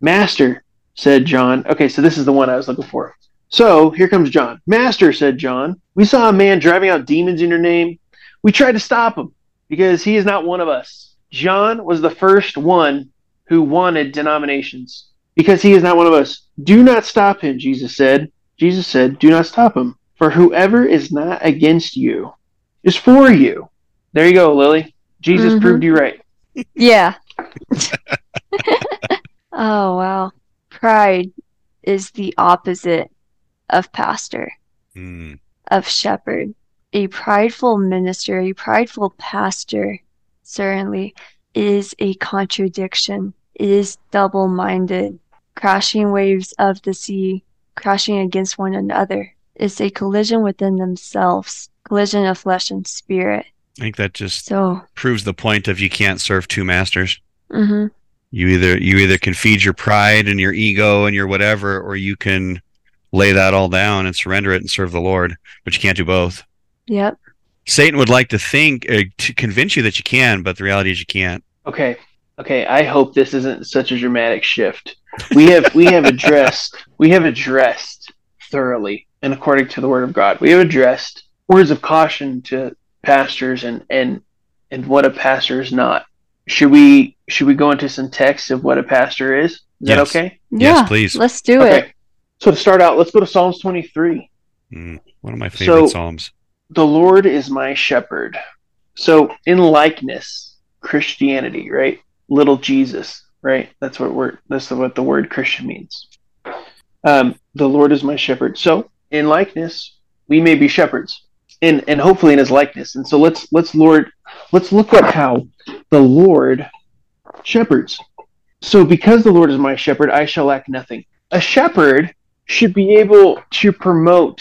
Master, said John. Okay, so this is the one I was looking for. So here comes John. Master, said John, we saw a man driving out demons in your name. We tried to stop him because he is not one of us. John was the first one who wanted denominations because he is not one of us. Do not stop him, Jesus said. Jesus said, Do not stop him, for whoever is not against you is for you. There you go, Lily. Jesus Mhm. proved you right. Yeah. oh wow. Pride is the opposite of pastor, Mm. of shepherd. A prideful minister, a prideful pastor, certainly is a contradiction, is double minded, crashing waves of the sea, crashing against one another. It's a collision within themselves, collision of flesh and spirit. I think that just So, proves the point of you can't serve two masters. hmm You either you either can feed your pride and your ego and your whatever, or you can lay that all down and surrender it and serve the Lord. But you can't do both. yep. Satan would like to think uh, to convince you that you can, but the reality is you can't. Okay. Okay. I hope this isn't such a dramatic shift. We have we have addressed we have addressed thoroughly and according to the word of God. We have addressed words of caution to pastors and and and what a pastor is not. Should we should we go into some text of what a pastor is? Is that Yes. okay? Yes, please. Let's do okay. it. So to start out, let's go to Psalms 23. Mm, one of my favorite So- psalms. The Lord is my shepherd. So in likeness, Christianity, right? Little Jesus, right? That's what we're that's what the word Christian means. Um, the Lord is my shepherd. So in likeness, we may be shepherds. And and hopefully in his likeness. And so let's let's Lord let's look at how the Lord shepherds. So because the Lord is my shepherd, I shall lack nothing. A shepherd should be able to promote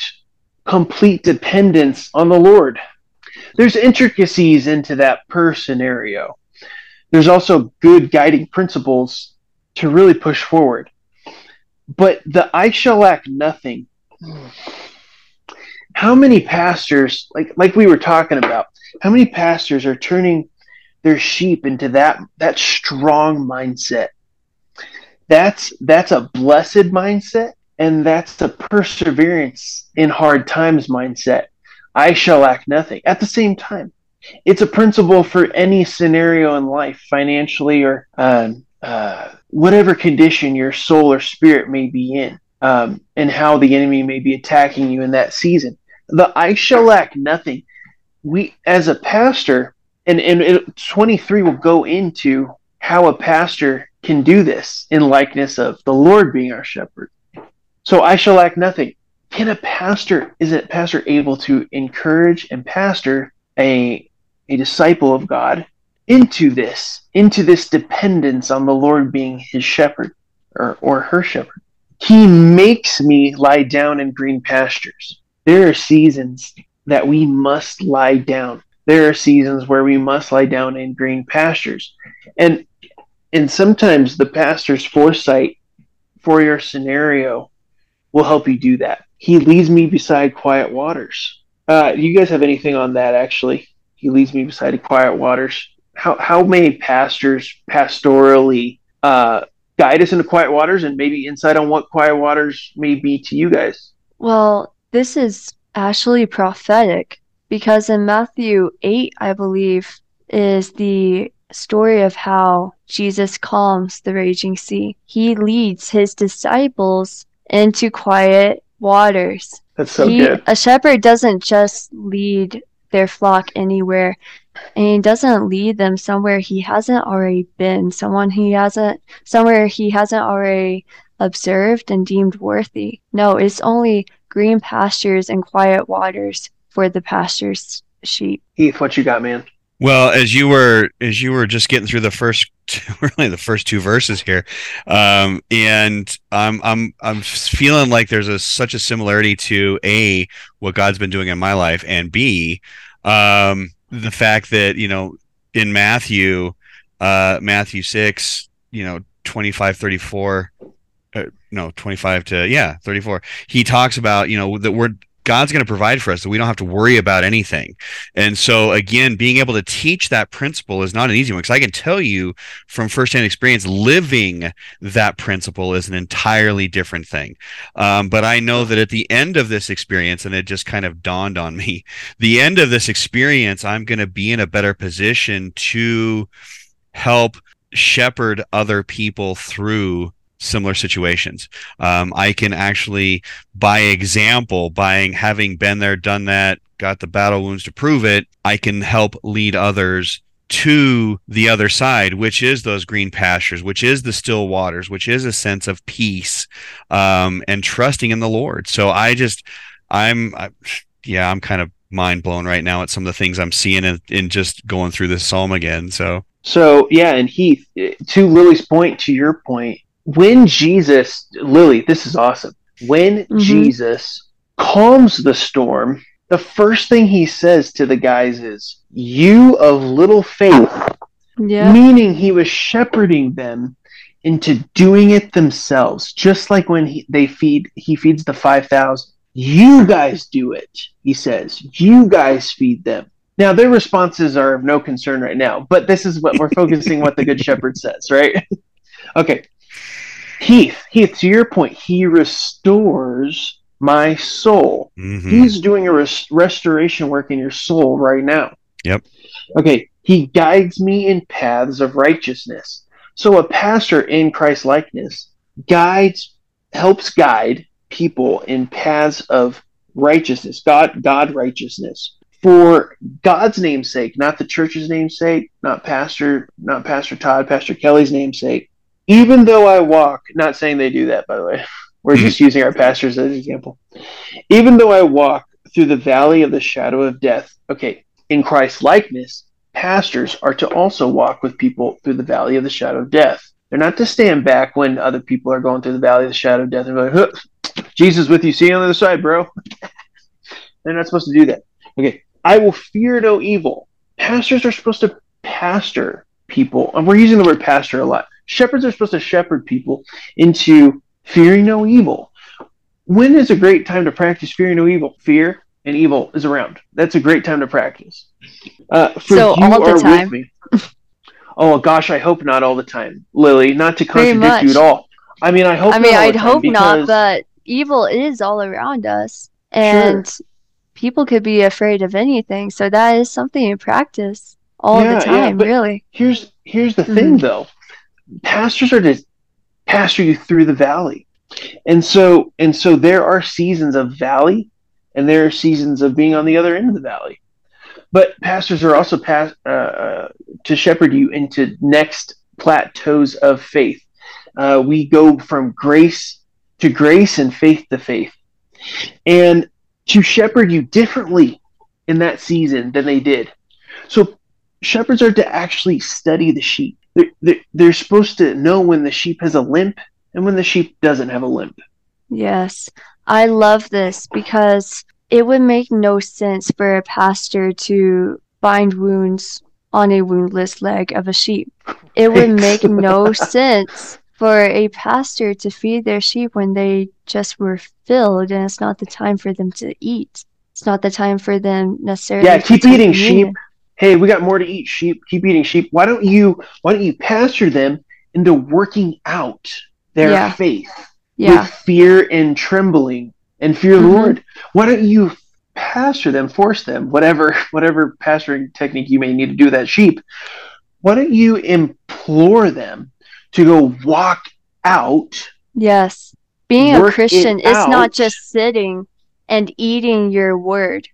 complete dependence on the Lord. There's intricacies into that per scenario. There's also good guiding principles to really push forward. But the I shall lack nothing. How many pastors, like like we were talking about, how many pastors are turning their sheep into that that strong mindset? That's that's a blessed mindset and that's the perseverance in hard times mindset. I shall lack nothing. At the same time, it's a principle for any scenario in life, financially or um, uh, whatever condition your soul or spirit may be in, um, and how the enemy may be attacking you in that season. The I shall lack nothing. We, as a pastor, and, and it, 23 will go into how a pastor can do this in likeness of the Lord being our shepherd. So I shall lack nothing. Can a pastor, is a pastor able to encourage and pastor a, a disciple of God into this, into this dependence on the Lord being his shepherd or, or her shepherd? He makes me lie down in green pastures. There are seasons that we must lie down. There are seasons where we must lie down in green pastures. And and sometimes the pastor's foresight for your scenario will help you do that. He leads me beside quiet waters. Uh, do you guys have anything on that? Actually, he leads me beside quiet waters. How how may pastors pastorally uh, guide us into quiet waters, and maybe insight on what quiet waters may be to you guys? Well, this is actually prophetic because in Matthew 8, I believe, is the story of how Jesus calms the raging sea. He leads his disciples into quiet waters. That's so He- good. A shepherd doesn't just lead their flock anywhere, and he doesn't lead them somewhere he hasn't already been, someone he hasn't, somewhere he hasn't already observed and deemed worthy. No, it's only green pastures and quiet waters for the pastor's sheep. Heath, what you got, man? Well, as you were as you were just getting through the first really the first two verses here, um, and I'm I'm I'm feeling like there's a such a similarity to a what God's been doing in my life, and b um, the fact that you know in Matthew, uh, Matthew six, you know 25, 34, uh, no 25 to yeah 34, he talks about you know that we're God's going to provide for us, so we don't have to worry about anything. And so, again, being able to teach that principle is not an easy one because I can tell you from firsthand experience, living that principle is an entirely different thing. Um, but I know that at the end of this experience, and it just kind of dawned on me, the end of this experience, I'm going to be in a better position to help shepherd other people through similar situations. Um, I can actually, by example, by having been there, done that, got the battle wounds to prove it, I can help lead others to the other side, which is those green pastures, which is the still waters, which is a sense of peace um, and trusting in the Lord. So I just, I'm, I, yeah, I'm kind of mind blown right now at some of the things I'm seeing in, in just going through this psalm again. So, so yeah, and Heath, to Lily's point, to your point, when Jesus, Lily, this is awesome. When mm-hmm. Jesus calms the storm, the first thing he says to the guys is, You of little faith. Yeah. Meaning he was shepherding them into doing it themselves, just like when he, they feed, he feeds the 5,000. You guys do it, he says. You guys feed them. Now their responses are of no concern right now, but this is what we're focusing what the good shepherd says, right? okay. Heath, Heath, to your point, he restores my soul. Mm-hmm. He's doing a res- restoration work in your soul right now. Yep. Okay. He guides me in paths of righteousness. So a pastor in Christ likeness guides, helps guide people in paths of righteousness, God, God righteousness, for God's namesake, not the church's namesake, not Pastor, not Pastor Todd, Pastor Kelly's namesake. Even though I walk, not saying they do that, by the way. We're just using our pastors as an example. Even though I walk through the valley of the shadow of death, okay, in Christ's likeness, pastors are to also walk with people through the valley of the shadow of death. They're not to stand back when other people are going through the valley of the shadow of death and be like, huh, Jesus with you, see you on the other side, bro. They're not supposed to do that. Okay, I will fear no evil. Pastors are supposed to pastor people, and we're using the word pastor a lot. Shepherds are supposed to shepherd people into fearing no evil. When is a great time to practice fearing no evil? Fear and evil is around. That's a great time to practice. Uh, so all the time. Oh gosh, I hope not all the time, Lily. Not to contradict you at all. I mean, I hope. I mean, I'd hope not, but evil is all around us, and sure. people could be afraid of anything. So that is something you practice all yeah, the time, yeah, really. Here's here's the mm-hmm. thing, though. Pastors are to pastor you through the valley. And so and so there are seasons of valley and there are seasons of being on the other end of the valley. But pastors are also uh, uh, to shepherd you into next plateaus of faith. Uh, we go from grace to grace and faith to faith. And to shepherd you differently in that season than they did. So shepherds are to actually study the sheep they're, they're supposed to know when the sheep has a limp and when the sheep doesn't have a limp. Yes, I love this because it would make no sense for a pastor to bind wounds on a woundless leg of a sheep. It would make no sense for a pastor to feed their sheep when they just were filled and it's not the time for them to eat. It's not the time for them necessarily. Yeah, keep eating sheep hey, we got more to eat, sheep. Keep eating sheep. Why don't you why don't you pasture them into working out their yeah. faith yeah. with fear and trembling and fear mm-hmm. the Lord? Why don't you pasture them, force them, whatever whatever pasturing technique you may need to do that sheep? Why don't you implore them to go walk out? Yes. Being a Christian is not just sitting and eating your word.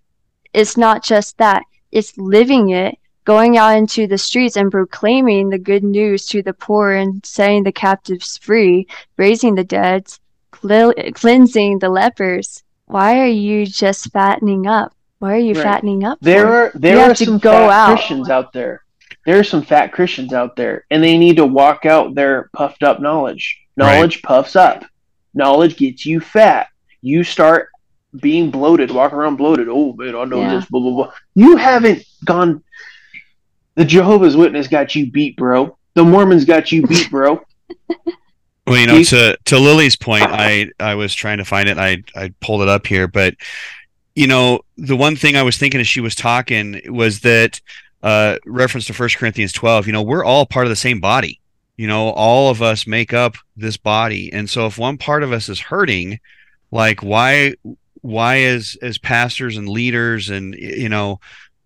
It's not just that it's living it, going out into the streets and proclaiming the good news to the poor and setting the captives free, raising the dead, cl- cleansing the lepers. Why are you just fattening up? Why are you right. fattening up? There for? are there you are some fat out. Christians out there. There are some fat Christians out there, and they need to walk out their puffed up knowledge. Knowledge right. puffs up. Knowledge gets you fat. You start being bloated, walking around bloated. Oh man, I know yeah. this. Blah blah blah. You haven't gone. The Jehovah's Witness got you beat, bro. The Mormons got you beat, bro. well, you know, to to Lily's point, I I was trying to find it. I I pulled it up here, but you know, the one thing I was thinking as she was talking was that uh, reference to First Corinthians twelve. You know, we're all part of the same body. You know, all of us make up this body, and so if one part of us is hurting, like why why as as pastors and leaders and you know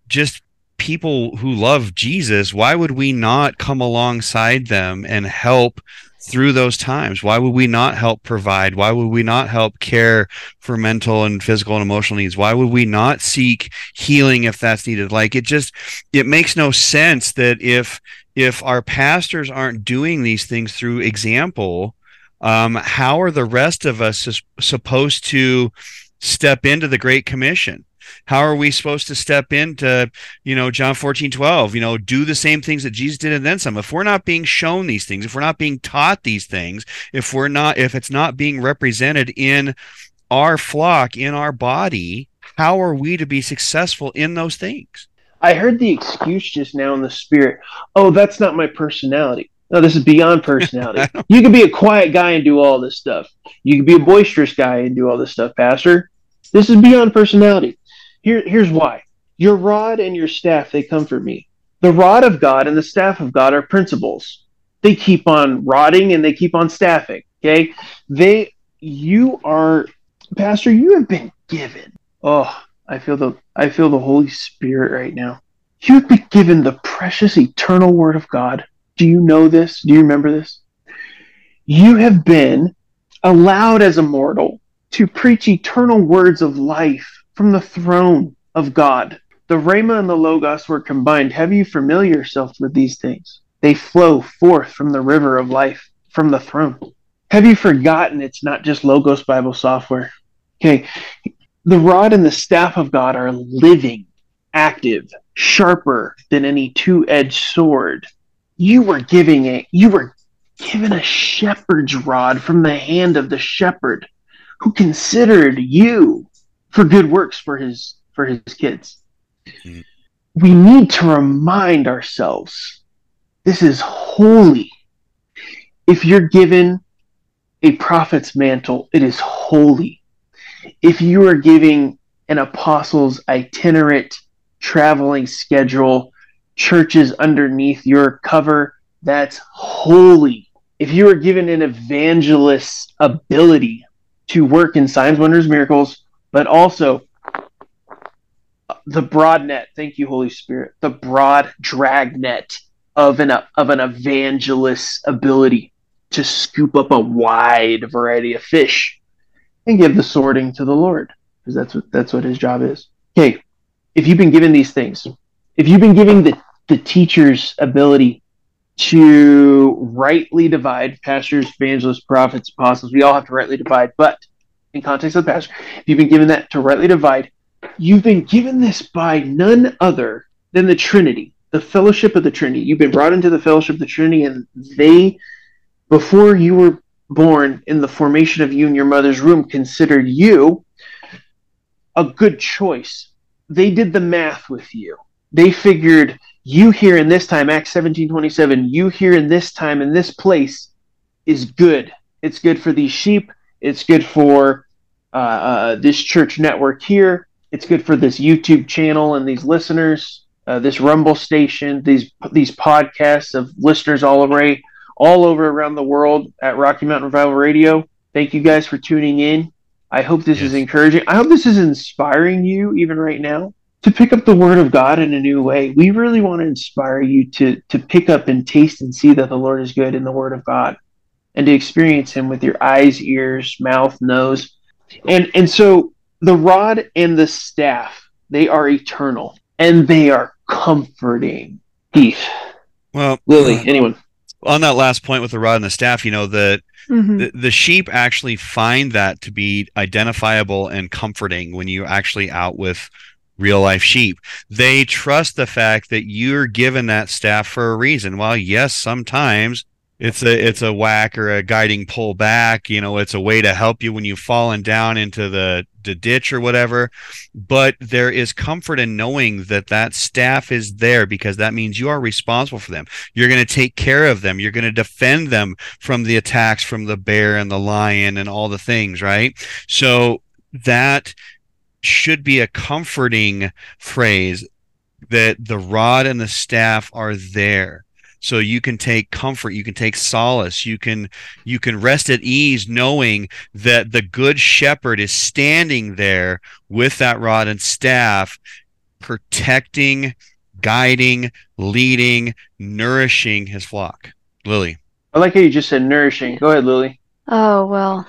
just people who love Jesus, why would we not come alongside them and help through those times? Why would we not help provide? Why would we not help care for mental and physical and emotional needs? Why would we not seek healing if that's needed? Like it just it makes no sense that if if our pastors aren't doing these things through example, um, how are the rest of us supposed to step into the Great Commission? How are we supposed to step into, you know, John 14, 12, you know, do the same things that Jesus did and then some? If we're not being shown these things, if we're not being taught these things, if we're not, if it's not being represented in our flock, in our body, how are we to be successful in those things? I heard the excuse just now in the spirit. Oh, that's not my personality. No, this is beyond personality. you can be a quiet guy and do all this stuff. You can be a boisterous guy and do all this stuff, Pastor. This is beyond personality. Here, here's why. Your rod and your staff, they comfort me. The rod of God and the staff of God are principles. They keep on rotting and they keep on staffing. Okay. They, you are, Pastor, you have been given. Oh, I feel the, I feel the Holy Spirit right now. You've been given the precious eternal word of God. Do you know this? Do you remember this? You have been allowed as a mortal to preach eternal words of life from the throne of God. The Rhema and the Logos were combined. Have you familiar yourself with these things? They flow forth from the river of life, from the throne. Have you forgotten it's not just Logos Bible software? Okay. The rod and the staff of God are living, active, sharper than any two-edged sword. You were giving it, you were given a shepherd's rod from the hand of the shepherd who considered you for good works for his for his kids. Mm-hmm. We need to remind ourselves this is holy. If you're given a prophet's mantle, it is holy. If you are giving an apostle's itinerant traveling schedule, churches underneath your cover, that's holy. If you are given an evangelist's ability to work in signs, wonders, miracles, but also the broad net. Thank you, Holy Spirit. The broad drag net of an of an evangelist's ability to scoop up a wide variety of fish and give the sorting to the Lord, because that's what that's what his job is. Okay, if you've been given these things, if you've been giving the the teacher's ability to rightly divide pastors, evangelists, prophets, apostles, we all have to rightly divide, but in context of the pastor, if you've been given that to rightly divide, you've been given this by none other than the Trinity, the fellowship of the Trinity. You've been brought into the fellowship of the Trinity, and they, before you were born in the formation of you in your mother's womb, considered you a good choice. They did the math with you. They figured you here in this time, Acts 17 27, you here in this time, in this place, is good. It's good for these sheep. It's good for uh, uh, this church network here. It's good for this YouTube channel and these listeners, uh, this Rumble station, these these podcasts of listeners all over all over around the world at Rocky Mountain Revival Radio. Thank you guys for tuning in. I hope this yes. is encouraging. I hope this is inspiring you even right now to pick up the word of God in a new way. We really want to inspire you to to pick up and taste and see that the Lord is good in the word of God and to experience him with your eyes, ears, mouth, nose, and and so the rod and the staff, they are eternal and they are comforting. Heath. Well, Lily, uh, anyone. On that last point with the rod and the staff, you know, that mm-hmm. the, the sheep actually find that to be identifiable and comforting when you're actually out with real life sheep. They trust the fact that you're given that staff for a reason. While yes, sometimes it's a it's a whack or a guiding pull back you know it's a way to help you when you've fallen down into the the ditch or whatever but there is comfort in knowing that that staff is there because that means you are responsible for them you're going to take care of them you're going to defend them from the attacks from the bear and the lion and all the things right so that should be a comforting phrase that the rod and the staff are there so you can take comfort you can take solace you can you can rest at ease knowing that the good shepherd is standing there with that rod and staff protecting guiding leading nourishing his flock lily I like how you just said nourishing. Go ahead, Lily. Oh, well,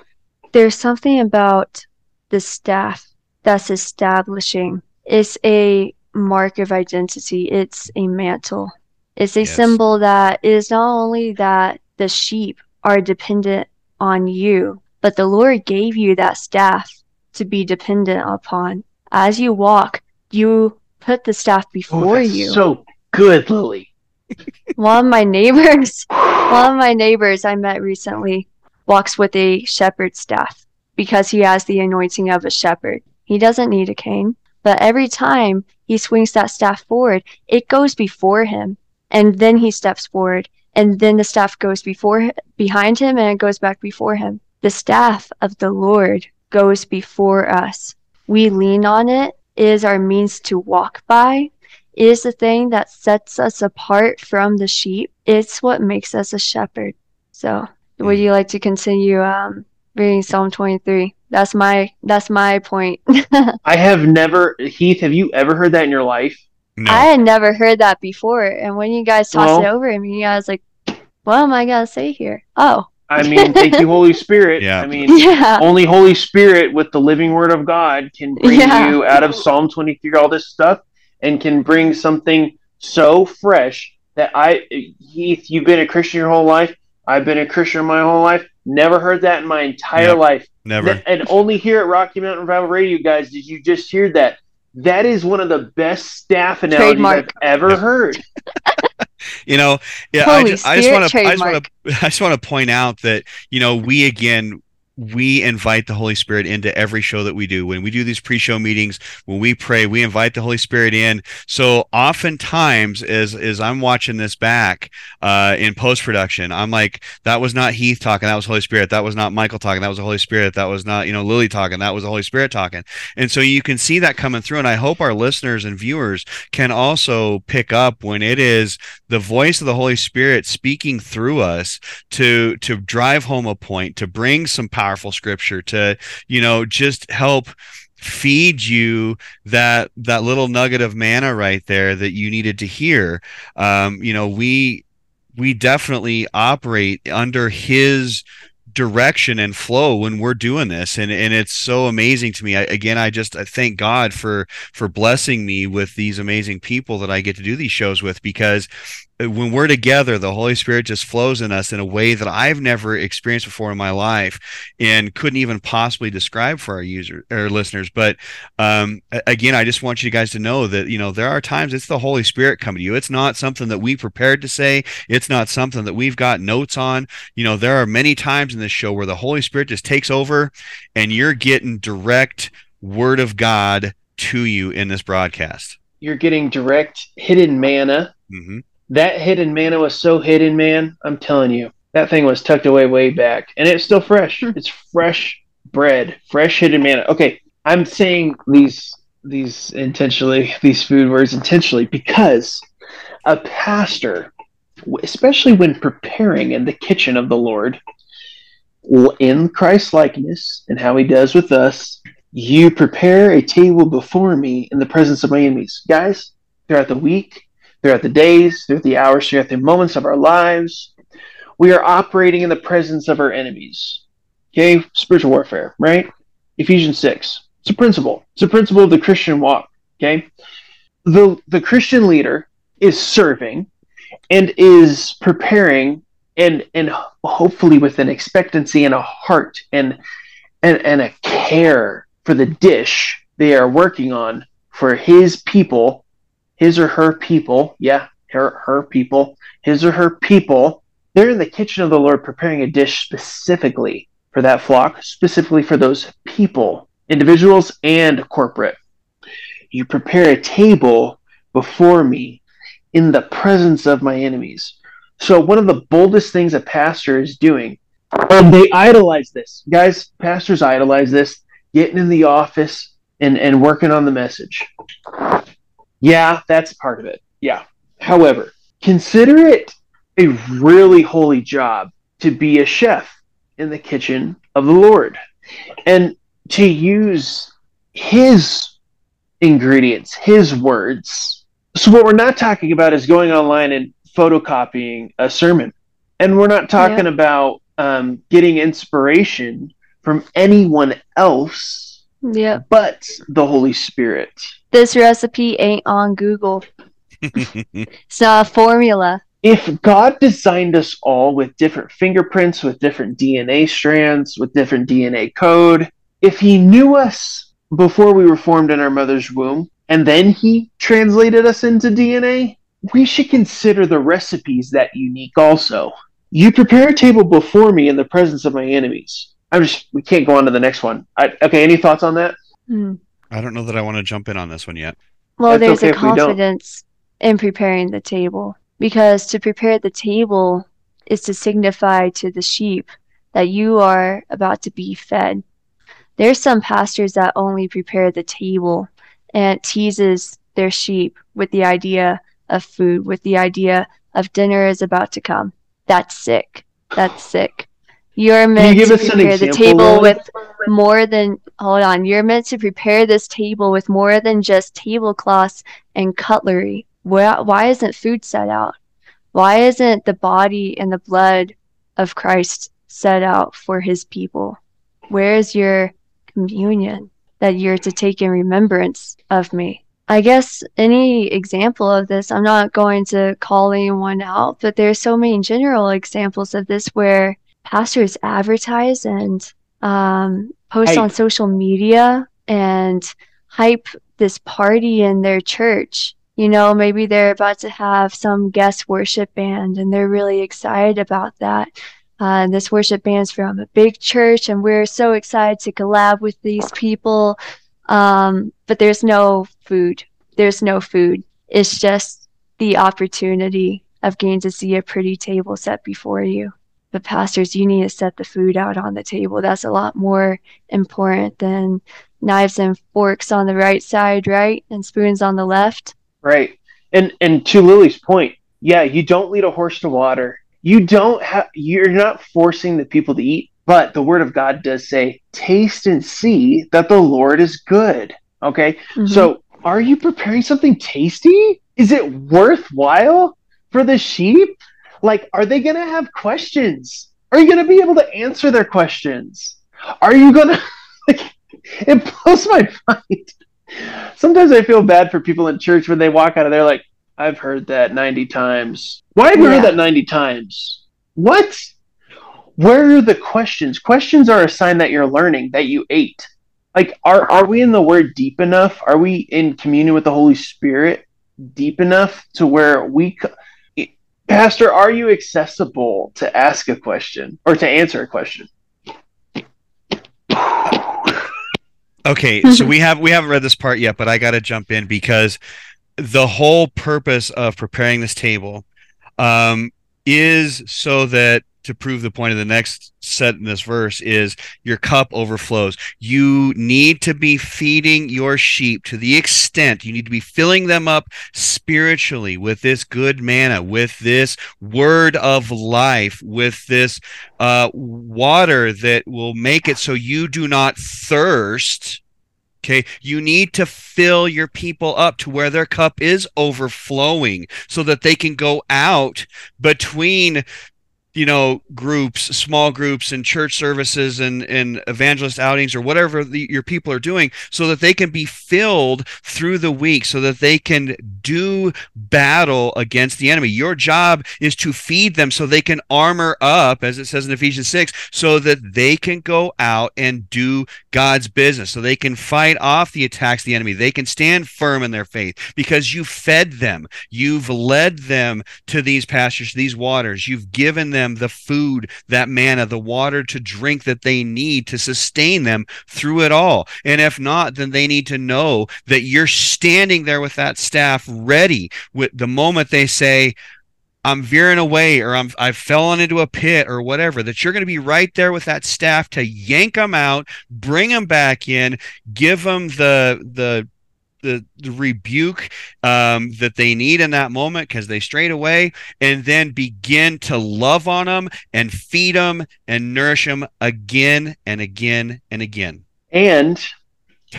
there's something about the staff that's establishing. It's a mark of identity, it's a mantle. It's a Yes. symbol that is not only that the sheep are dependent on you, but the Lord gave you that staff to be dependent upon. As you walk, you put the staff Oh, before that's you. So good, Lily. One of my neighbors, one of my neighbors I met recently walks with a shepherd's staff because he has the anointing of a shepherd. He doesn't need a cane, but every time he swings that staff forward, it goes before him, and then he steps forward, and then the staff goes before behind him and it goes back before him. The staff of the Lord goes before us. We lean on it. It is our means to walk by. It is the thing that sets us apart from the sheep. It's what makes us a shepherd. So, would you like to continue um, reading Psalm 23? That's my that's my point. I have never, Heath. Have you ever heard that in your life? No. I had never heard that before, and when you guys tossed it over to me, I was like, "What am I gonna say here?" Oh, I mean, thank you, Holy Spirit. Yeah. I mean, yeah, only Holy Spirit with the living Word of God can bring Yeah. you out of Psalm 23, all this stuff, and can bring something so fresh that I, Heath, you've been a Christian your whole life. I've been a Christian my whole life. Never heard that in my entire Yep. life. Never. Ne- And only here at Rocky Mountain Revival Radio, guys, did you just hear that? That is one of the best staff analogies Trademark. I've ever Yep. heard. You know, yeah. I Holy just, I just want to, I just want to, I just want to point out that you know we again we invite the Holy Spirit into every show that we do. When we do these pre-show meetings, when we pray, we invite the Holy Spirit in. So oftentimes, as as I'm watching this back uh, in post production, I'm like, that was not Heath talking, that was Holy Spirit. That was not Michael talking, that was the Holy Spirit. That was not you know Lily talking, that was the Holy Spirit talking. And so you can see that coming through. And I hope our listeners and viewers can also pick up when it is the voice of the Holy Spirit speaking through us to to drive home a point, to bring some powerful scripture, to you know just help feed you that that little nugget of manna right there that you needed to hear. Um, you know, we we definitely operate under His direction and flow when we're doing this and and it's so amazing to me I, again i just I thank god for for blessing me with these amazing people that i get to do these shows with because when we're together the holy spirit just flows in us in a way that i've never experienced before in my life and couldn't even possibly describe for our user or listeners. But um again i just want you guys to know that you know there are times it's the holy spirit coming to you. It's not something that we prepared to say. It's not something that we've got notes on. You know there are many times in this show where the holy spirit just takes over and you're getting direct word of god to you in this broadcast. You're getting direct hidden manna. hmm That hidden manna was so hidden, man. I'm telling you, that thing was tucked away way back, and it's still fresh. Hmm. it's fresh bread, fresh hidden manna. Okay, I'm saying these these intentionally, these food words intentionally, because a pastor, especially when preparing in the kitchen of the Lord, in Christ likeness and how He does with us, you prepare a table before me in the presence of my enemies, guys. Throughout the week, throughout the days, throughout the hours, throughout the moments of our lives. We are operating in the presence of our enemies. Okay, spiritual warfare, right? Ephesians 6. It's a principle. It's a principle of the Christian walk. Okay. The the Christian leader is serving and is preparing and and hopefully with an expectancy and a heart and and, and a care for the dish they are working on for his people his or her people, yeah, her her people, his or her people, they're in the kitchen of the Lord preparing a dish specifically for that flock, specifically for those people, individuals and corporate. You prepare a table before me in the presence of my enemies. So one of the boldest things a pastor is doing, and they idolize this. Guys, pastors idolize this, getting in the office and, and working on the message. Yeah, that's part of it. Yeah. However, consider it a really holy job to be a chef in the kitchen of the Lord and to use his ingredients, his words. So, what we're not talking about is going online and photocopying a sermon. And we're not talking yeah. about um, getting inspiration from anyone else yeah. but the Holy Spirit. This recipe ain't on Google. it's not a formula. If God designed us all with different fingerprints, with different DNA strands, with different DNA code, if He knew us before we were formed in our mother's womb, and then He translated us into DNA, we should consider the recipes that unique also. You prepare a table before me in the presence of my enemies. I'm just, we can't go on to the next one. I, okay, any thoughts on that? Hmm. I don't know that I want to jump in on this one yet. Well, That's there's okay a confidence in preparing the table because to prepare the table is to signify to the sheep that you are about to be fed. There's some pastors that only prepare the table and teases their sheep with the idea of food, with the idea of dinner is about to come. That's sick. That's sick. You're meant you to prepare the table with more than hold on. You're meant to prepare this table with more than just tablecloths and cutlery. Why, why isn't food set out? Why isn't the body and the blood of Christ set out for his people? Where is your communion that you're to take in remembrance of me? I guess any example of this, I'm not going to call anyone out, but there's so many general examples of this where pastors advertise and um, post hype. on social media and hype this party in their church. You know, maybe they're about to have some guest worship band and they're really excited about that. Uh, and this worship band's from a big church, and we're so excited to collab with these people. Um, but there's no food. There's no food. It's just the opportunity of getting to see a pretty table set before you. But pastors, you need to set the food out on the table. That's a lot more important than knives and forks on the right side, right, and spoons on the left. Right. And and to Lily's point, yeah, you don't lead a horse to water. You don't have. You're not forcing the people to eat. But the word of God does say, taste and see that the Lord is good. Okay. Mm-hmm. So are you preparing something tasty? Is it worthwhile for the sheep? Like, are they going to have questions? Are you going to be able to answer their questions? Are you going to, like, it blows my mind. Sometimes I feel bad for people in church when they walk out of there like, I've heard that 90 times. Why have you yeah. heard that 90 times? What? where are the questions? Questions are a sign that you're learning, that you ate. Like, are, are we in the Word deep enough? Are we in communion with the Holy Spirit deep enough to where we. Pastor, are you accessible to ask a question or to answer a question? Okay, so we have we haven't read this part yet, but I got to jump in because the whole purpose of preparing this table um, is so that to prove the point of the next set in this verse is your cup overflows. You need to be feeding your sheep to the extent you need to be filling them up spiritually with this good manna, with this word of life, with this uh, water that will make it so you do not thirst. Okay, you need to fill your people up to where their cup is overflowing so that they can go out between you know groups small groups and church services and and evangelist outings or whatever the, your people are doing so that they can be filled through the week so that they can do battle against the enemy. Your job is to feed them so they can armor up as it says in Ephesians 6 so that they can go out and do God's business so they can fight off the attacks of the enemy. They can stand firm in their faith because you fed them. You've led them to these pastures these waters. You've given them them the food, that manna, the water to drink that they need to sustain them through it all. And if not, then they need to know that you're standing there with that staff ready with the moment they say, I'm veering away or I'm I've fallen into a pit or whatever, that you're going to be right there with that staff to yank them out, bring them back in, give them the the the, the rebuke um, that they need in that moment because they strayed away, and then begin to love on them and feed them and nourish them again and again and again. And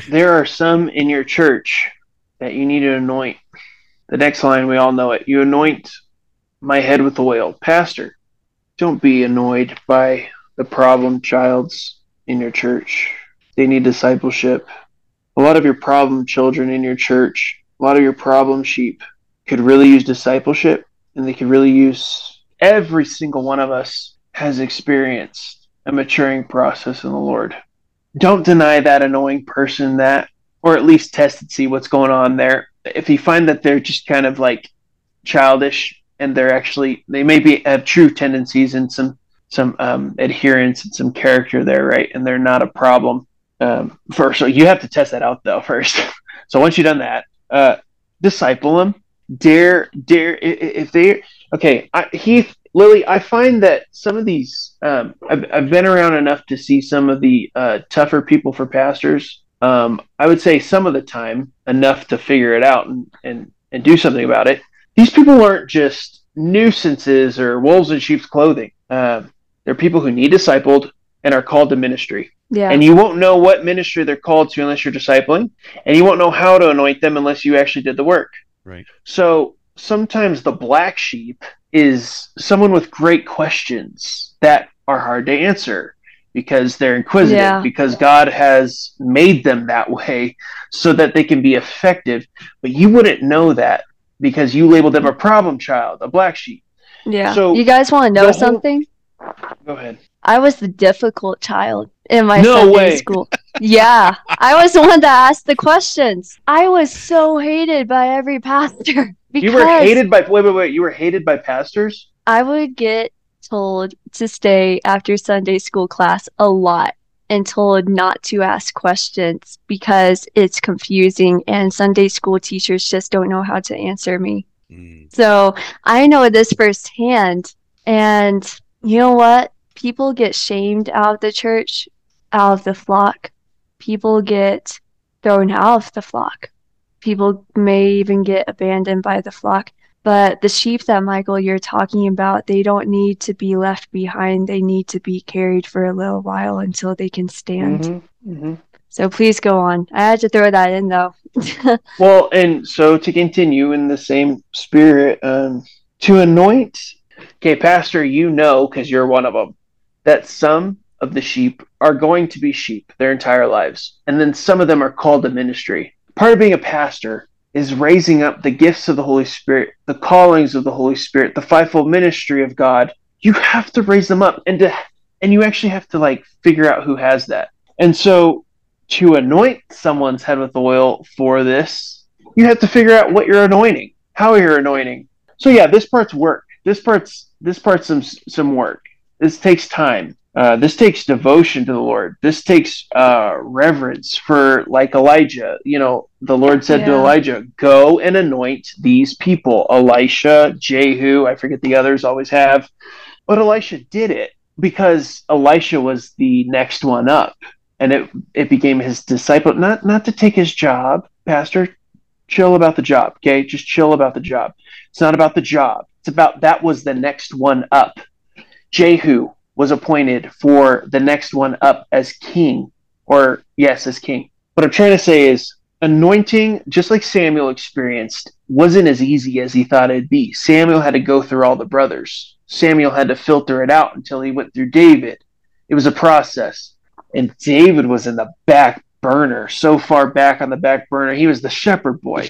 there are some in your church that you need to anoint. The next line, we all know it. You anoint my head with oil. Pastor, don't be annoyed by the problem childs in your church. They need discipleship. A lot of your problem children in your church, a lot of your problem sheep could really use discipleship and they could really use every single one of us has experienced a maturing process in the Lord. Don't deny that annoying person that, or at least test and see what's going on there. If you find that they're just kind of like childish and they're actually, they may be have true tendencies and some some um, adherence and some character there, right? And they're not a problem. Um, first, so you have to test that out though first. so once you've done that, uh, disciple them. Dare, dare. If they okay, I, Heath, Lily, I find that some of these, um, I've, I've been around enough to see some of the uh, tougher people for pastors. Um, I would say some of the time enough to figure it out and, and, and do something about it. These people aren't just nuisances or wolves in sheep's clothing. Um, they're people who need discipled and are called to ministry. Yeah. And you won't know what ministry they're called to unless you're discipling, and you won't know how to anoint them unless you actually did the work. Right. So sometimes the black sheep is someone with great questions that are hard to answer because they're inquisitive, Yeah. because God has made them that way so that they can be effective. But you wouldn't know that because you labeled them a problem child, a black sheep. Yeah. So, you guys want to know the whole- something? Go ahead. I was the difficult child in my No Sunday way. school. Yeah, I was the one that asked the questions. I was so hated by every pastor because You were hated by wait, wait, wait. You were hated by pastors. I would get told to stay after Sunday school class a lot and told not to ask questions because it's confusing and Sunday school teachers just don't know how to answer me. Mm. So I know this firsthand. And you know what? People get shamed out of the church, out of the flock. People get thrown out of the flock. People may even get abandoned by the flock. But the sheep that Michael you're talking about, they don't need to be left behind. They need to be carried for a little while until they can stand. Mm-hmm, mm-hmm. So please go on. I had to throw that in though. Well, and so to continue in the same spirit, um, to anoint, okay, Pastor, you know, because you're one of them, that some of the sheep are going to be sheep their entire lives. And then some of them are called to ministry. Part of being a pastor is raising up the gifts of the Holy Spirit, the callings of the Holy Spirit, the fivefold ministry of God. You have to raise them up and to and you actually have to like figure out who has that. And so to anoint someone's head with oil for this, you have to figure out what you're anointing, how you're anointing. So yeah, this part's work. This part's this part's some some work. This takes time. Uh, this takes devotion to the Lord. This takes uh, reverence for, like Elijah. You know, the Lord said to Elijah, "Go and anoint these people." Elisha, Jehu, I forget the others. Always have, but Elisha did it because Elisha was the next one up and it it became his disciple not not to take his job pastor chill about the job okay just chill about the job it's not about the job it's about that was the next one up jehu was appointed for the next one up as king or yes as king what i'm trying to say is anointing just like samuel experienced wasn't as easy as he thought it'd be samuel had to go through all the brothers samuel had to filter it out until he went through david it was a process and David was in the back burner, so far back on the back burner. He was the shepherd boy.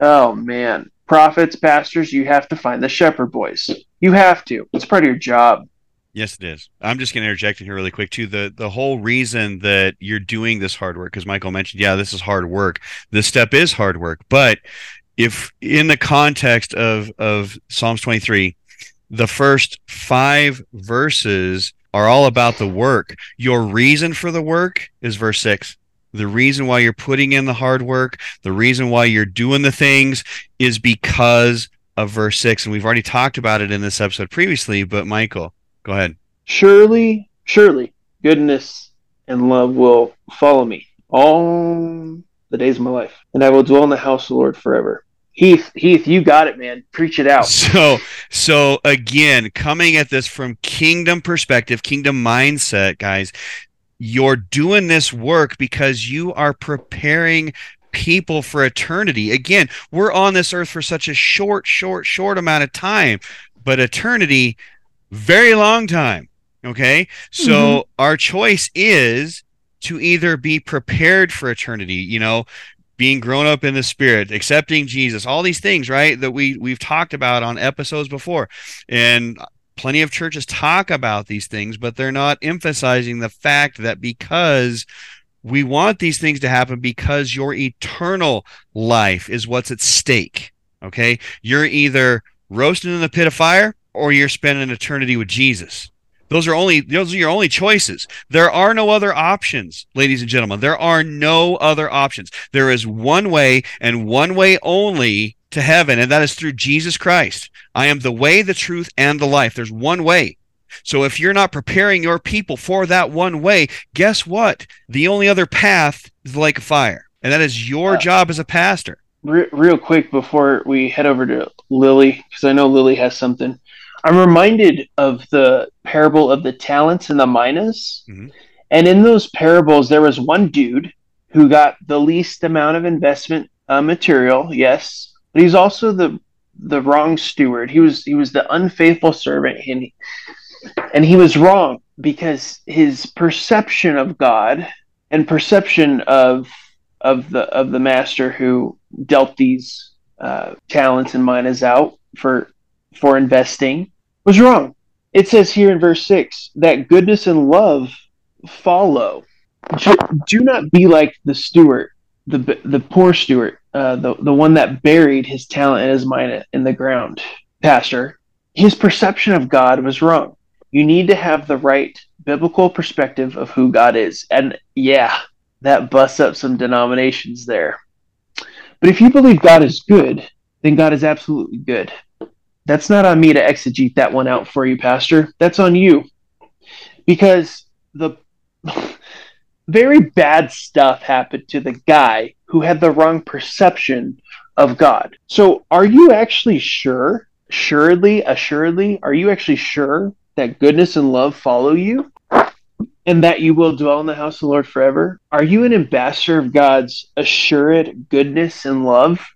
Oh man, prophets, pastors, you have to find the shepherd boys. You have to. It's part of your job. Yes, it is. I'm just going to interject in here really quick too. The the whole reason that you're doing this hard work, because Michael mentioned, yeah, this is hard work. This step is hard work, but if in the context of of Psalms 23, the first five verses are all about the work. Your reason for the work is verse six. The reason why you're putting in the hard work, the reason why you're doing the things is because of verse six. And we've already talked about it in this episode previously, but Michael, go ahead. Surely, surely, goodness and love will follow me all the days of my life, and I will dwell in the house of the Lord forever. Heath, Heath, you got it, man. Preach it out. So, so again, coming at this from kingdom perspective, kingdom mindset, guys, you're doing this work because you are preparing people for eternity. Again, we're on this earth for such a short, short, short amount of time, but eternity very long time. Okay. So Mhm. our choice is to either be prepared for eternity, you know, being grown up in the spirit, accepting Jesus, all these things, right? That we we've talked about on episodes before. And plenty of churches talk about these things, but they're not emphasizing the fact that because we want these things to happen because your eternal life is what's at stake. Okay. You're either roasting in the pit of fire or you're spending eternity with Jesus. Those are only those are your only choices. There are no other options, ladies and gentlemen. There are no other options. There is one way and one way only to heaven, and that is through Jesus Christ. I am the way, the truth, and the life. There's one way. So if you're not preparing your people for that one way, guess what? The only other path is the lake of fire. And that is your Uh, job as a pastor. Re- real quick before we head over to Lily, because I know Lily has something. I'm reminded of the parable of the talents and the minas. Mhm. And in those parables, there was one dude who got the least amount of investment uh, material, yes, but he's also the the wrong steward. He was he was the unfaithful servant, and he, and he was wrong because his perception of God and perception of of the of the master who dealt these uh, talents and minas out for for investing was wrong. It says here in verse six that goodness and love follow. Do, not be like the steward, the the poor steward, uh, the the one that buried his talent and his mina in the ground. Pastor, his perception of God was wrong. You need to have the right biblical perspective of who God is, and yeah, that busts up some denominations there. But if you believe God is good, then God is absolutely good. That's not on me to exegete that one out for you, Pastor. That's on you. Because the very bad stuff happened to the guy who had the wrong perception of God. So, are you actually sure, assuredly, assuredly, are you actually sure that goodness and love follow you? and that you will dwell in the house of the Lord forever? Are you an ambassador of God's assured goodness and love?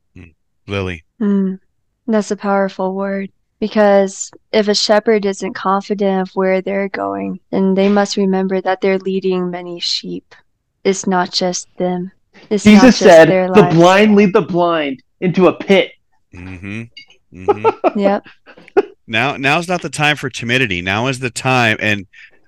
Lily. Mm, that's a powerful word. Because if a shepherd isn't confident of where they're going, then they must remember that they're leading many sheep. It's not just them. It's not Jesus just said, their "The blind lead the blind into a pit." Mm-hmm. Mm-hmm. Yep. Now now's not the time for timidity. Now is the time, and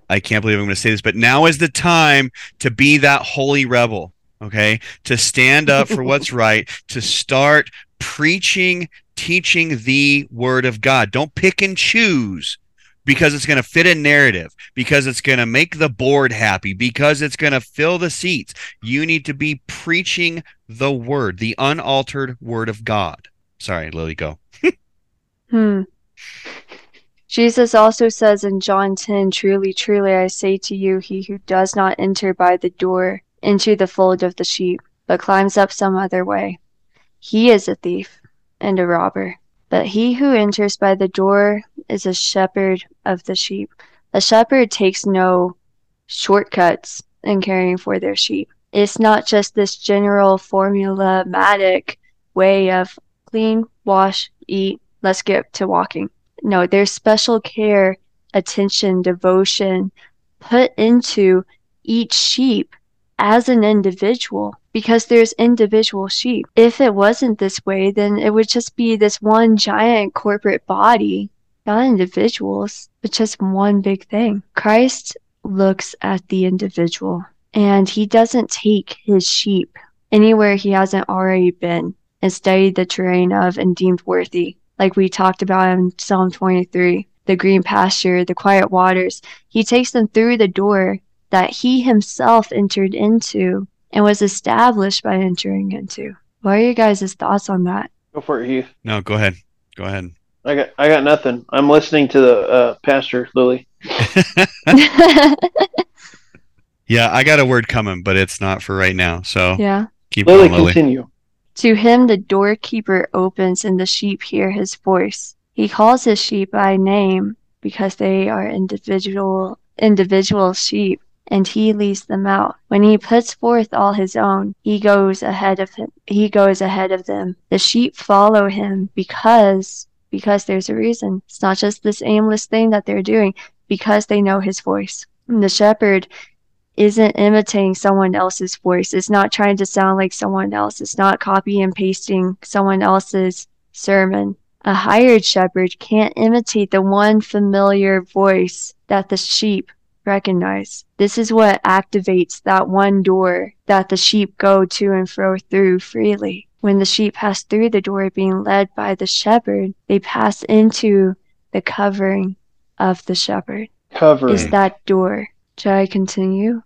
I can't believe I'm going to say this, but now is the time to be that holy rebel. Okay, to stand up for what's right, to start preaching, teaching the word of God. Don't pick and choose because it's going to fit a narrative, because it's going to make the board happy, because it's going to fill the seats. You need to be preaching the word, the unaltered word of God. Sorry, Lily, go. Hmm. Jesus also says in John 10, Truly, truly, I say to you, he who does not enter by the door into the fold of the sheep, but climbs up some other way, he is a thief and a robber. But he who enters by the door is a shepherd of the sheep. A shepherd takes no shortcuts in caring for their sheep. It's not just this general formulaic way of clean, wash, eat, let's get to walking. No, there's special care, attention, devotion put into each sheep as an individual because there's individual sheep. If it wasn't this way, then it would just be this one giant corporate body, not individuals, but just one big thing. Christ looks at the individual and he doesn't take his sheep anywhere he hasn't already been and studied the terrain of and deemed worthy like we talked about in Psalm 23, the green pasture, the quiet waters. He takes them through the door that he himself entered into and was established by entering into. What are you guys' thoughts on that? Go for it, Heath. No, go ahead. Go ahead. I got I got nothing. I'm listening to the uh, pastor Lily. Yeah, I got a word coming, but it's not for right now. So yeah. keep Lily, going, Lily. continue. To him the doorkeeper opens, and the sheep hear his voice. He calls his sheep by name because they are individual individual sheep, and he leads them out. When he puts forth all his own, he goes ahead of him. He goes ahead of them. The sheep follow him because because there's a reason. It's not just this aimless thing that they're doing because they know his voice. And the shepherd isn't imitating someone else's voice. It's not trying to sound like someone else. It's not copy and pasting someone else's sermon. A hired shepherd can't imitate the one familiar voice that the sheep recognize. This is what activates that one door that the sheep go to and fro through freely. When the sheep pass through the door being led by the shepherd, they pass into the covering of the shepherd. Covering. Is that door. Should I continue?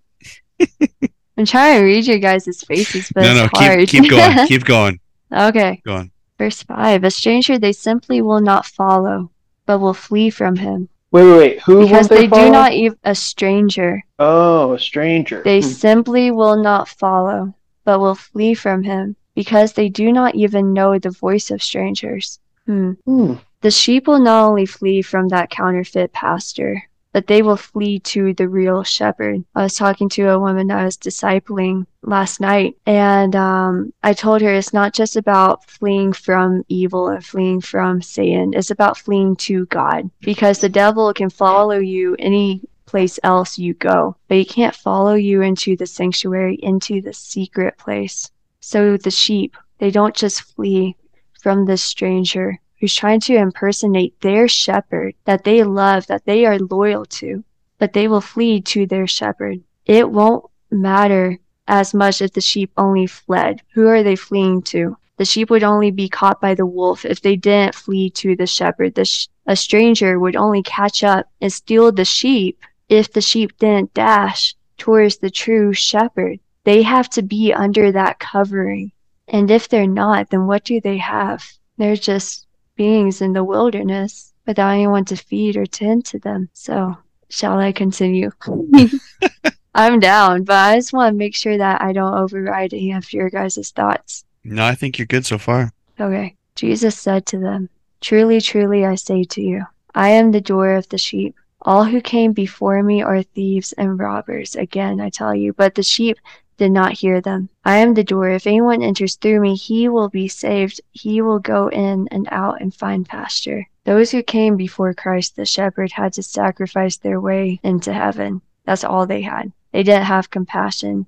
I'm trying to read your guys' faces, but no, it's no, hard. keep keep going, keep going, okay. go on. Verse 5 A stranger they simply will not follow, but will flee from him. Wait, wait, wait. Who Because won't they, they follow? do not even a stranger. Oh, a stranger. They Hmm. simply will not follow, but will flee from him, because they do not even know the voice of strangers. Hmm. Hmm. The sheep will not only flee from that counterfeit pastor, but they will flee to the real shepherd. I was talking to a woman I was discipling last night, and um, I told her it's not just about fleeing from evil and fleeing from Satan, it's about fleeing to God, because the devil can follow you any place else you go, but he can't follow you into the sanctuary, into the secret place. So the sheep, they don't just flee from this stranger who's trying to impersonate their shepherd that they love, that they are loyal to, but they will flee to their shepherd. It won't matter as much if the sheep only fled. Who are they fleeing to? The sheep would only be caught by the wolf if they didn't flee to the shepherd. The sh- a stranger would only catch up and steal the sheep if the sheep didn't dash towards the true shepherd. They have to be under that covering. And if they're not, then what do they have? They're just beings in the wilderness without anyone to feed or tend to them. So, shall I continue? I'm down, but I just want to make sure that I don't override any of your guys' thoughts. No, I think you're good so far. Okay. Jesus said to them, Truly, truly, I say to you, I am the door of the sheep. All who came before me are thieves and robbers. Again, I tell you, but the sheep did not hear them. I am the door. If anyone enters through me, he will be saved. He will go in and out and find pasture. Those who came before Christ the shepherd had to sacrifice their way into heaven. That's all they had. They didn't have compassion.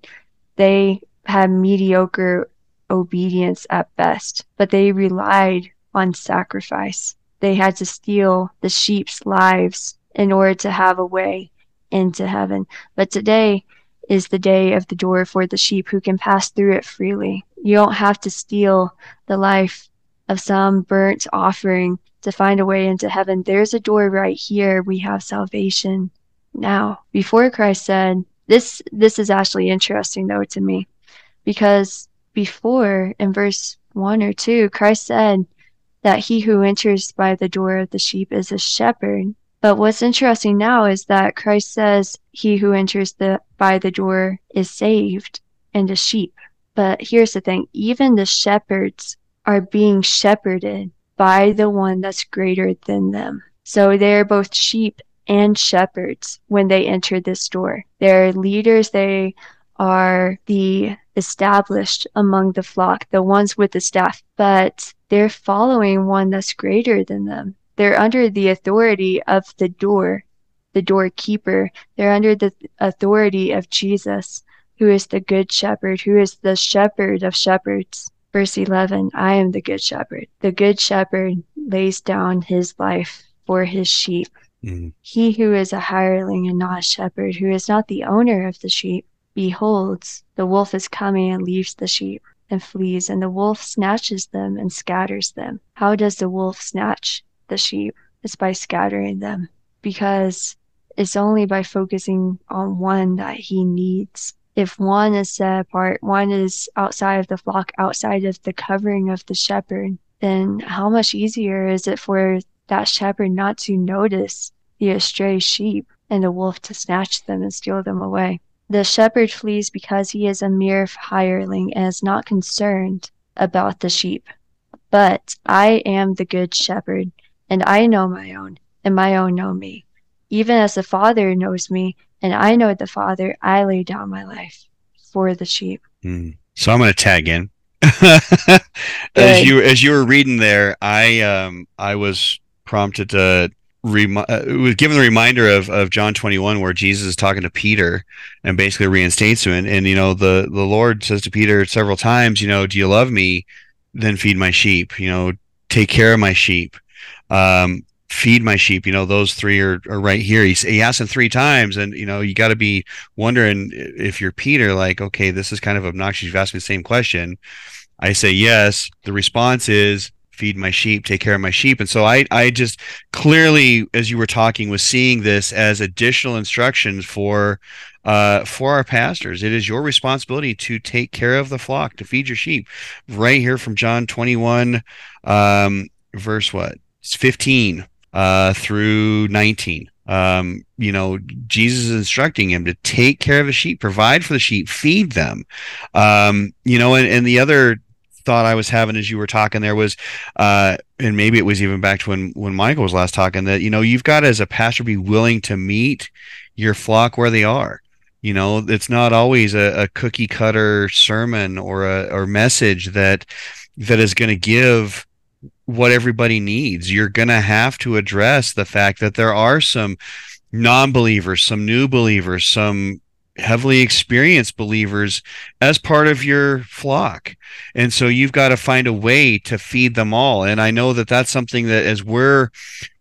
They had mediocre obedience at best, but they relied on sacrifice. They had to steal the sheep's lives in order to have a way into heaven. But today is the day of the door for the sheep who can pass through it freely. You don't have to steal the life of some burnt offering to find a way into heaven. There's a door right here. We have salvation now. Before Christ said, this this is actually interesting though to me because before in verse 1 or 2 Christ said that he who enters by the door of the sheep is a shepherd but what's interesting now is that Christ says he who enters the by the door is saved and a sheep but here's the thing even the shepherds are being shepherded by the one that's greater than them so they're both sheep and shepherds when they enter this door. They're leaders, they are the established among the flock, the ones with the staff, but they're following one that's greater than them. They're under the authority of the door, the doorkeeper. They're under the authority of Jesus, who is the good shepherd, who is the shepherd of shepherds. Verse 11 I am the good shepherd. The good shepherd lays down his life for his sheep. Mm. He who is a hireling and not a shepherd, who is not the owner of the sheep, beholds, the wolf is coming and leaves the sheep and flees, and the wolf snatches them and scatters them. How does the wolf snatch the sheep? It's by scattering them, because it's only by focusing on one that he needs. If one is set apart, one is outside of the flock, outside of the covering of the shepherd, then how much easier is it for that shepherd not to notice the astray sheep and the wolf to snatch them and steal them away. The shepherd flees because he is a mere hireling and is not concerned about the sheep. But I am the good shepherd, and I know my own, and my own know me. Even as the Father knows me, and I know the Father, I lay down my life for the sheep. Mm. So I'm going to tag in. as you as you were reading there, I um I was prompted to remi- uh, was given the reminder of, of John 21 where Jesus is talking to Peter and basically reinstates him and, and you know the the Lord says to Peter several times, you know, do you love me? Then feed my sheep, you know, take care of my sheep. Um, feed my sheep. You know, those three are, are right here. He, he asked him three times, and you know, you got to be wondering if you're Peter, like, okay, this is kind of obnoxious. You've asked me the same question. I say yes. The response is feed my sheep, take care of my sheep. And so I, I just clearly, as you were talking, was seeing this as additional instructions for, uh, for our pastors. It is your responsibility to take care of the flock, to feed your sheep. Right here from John 21, um, verse what? It's 15 uh, through 19. Um, you know, Jesus is instructing him to take care of the sheep, provide for the sheep, feed them. Um, you know, and, and the other thought I was having as you were talking there was, uh, and maybe it was even back to when when Michael was last talking that you know you've got as a pastor be willing to meet your flock where they are. You know, it's not always a, a cookie cutter sermon or a or message that that is going to give what everybody needs. You're going to have to address the fact that there are some non-believers, some new believers, some heavily experienced believers as part of your flock. And so you've got to find a way to feed them all. And I know that that's something that as we're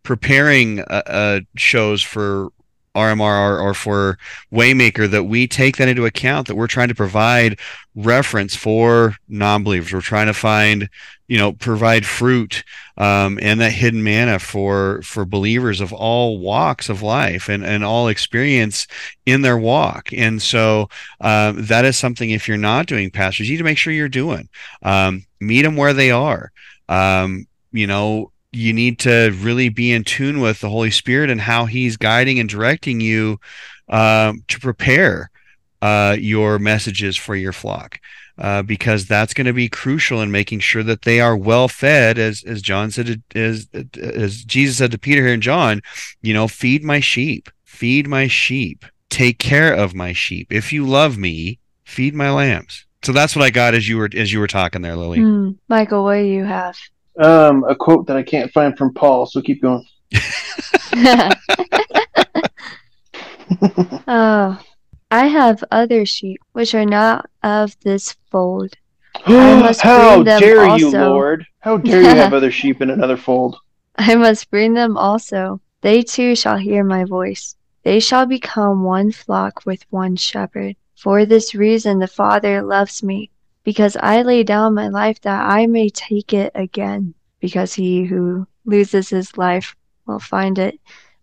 preparing uh, uh, shows for RMRR or for Waymaker that we take that into account that we're trying to provide reference for non-believers. We're trying to find, you know, provide fruit um, and that hidden manna for for believers of all walks of life and and all experience in their walk. And so um, that is something if you're not doing pastors, you need to make sure you're doing. Um, meet them where they are. Um, you know, you need to really be in tune with the Holy Spirit and how He's guiding and directing you um, to prepare uh, your messages for your flock. Uh, because that's going to be crucial in making sure that they are well fed, as as John said, as as Jesus said to Peter here in John, you know, feed my sheep, feed my sheep, take care of my sheep. If you love me, feed my lambs. So that's what I got as you were as you were talking there, Lily. Hmm. Michael, what do you have? Um, a quote that I can't find from Paul, so keep going. oh, I have other sheep which are not of this fold. How bring them dare you. Lord? How dare you have other sheep in another fold? I must bring them also. They too shall hear my voice. They shall become one flock with one shepherd. For this reason the Father loves me, because I lay down my life that I may take it again. Because he who loses his life will find it.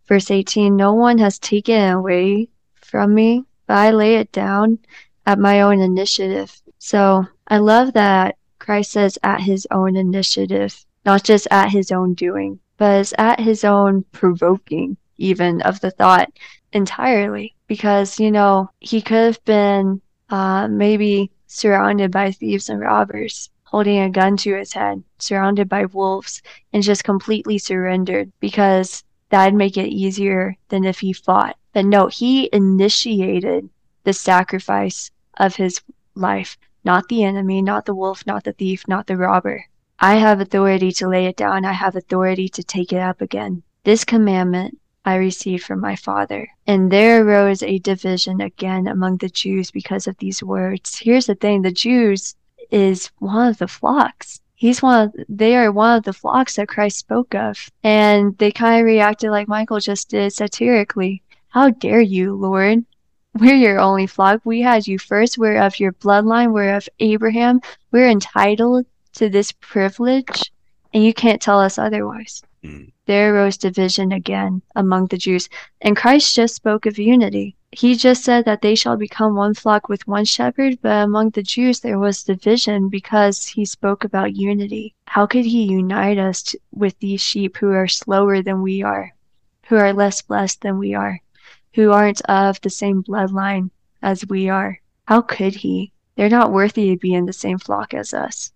Verse 18 No one has taken it away from me, but I lay it down at my own initiative. So I love that Christ says at his own initiative, not just at his own doing, but at his own provoking, even of the thought entirely. Because, you know, he could have been uh, maybe surrounded by thieves and robbers, holding a gun to his head, surrounded by wolves, and just completely surrendered because that'd make it easier than if he fought. But no, he initiated the sacrifice of his life, not the enemy, not the wolf, not the thief, not the robber. I have authority to lay it down, I have authority to take it up again. This commandment I received from my Father. And there arose a division again among the Jews because of these words. Here's the thing the Jews is one of the flocks. He's one of, they are one of the flocks that Christ spoke of. And they kind of reacted like Michael just did satirically. How dare you, Lord? We're your only flock. We had you first. We're of your bloodline. We're of Abraham. We're entitled to this privilege, and you can't tell us otherwise. There arose division again among the Jews, and Christ just spoke of unity. He just said that they shall become one flock with one shepherd, but among the Jews there was division because he spoke about unity. How could he unite us with these sheep who are slower than we are, who are less blessed than we are, who aren't of the same bloodline as we are? How could he? They're not worthy to be in the same flock as us.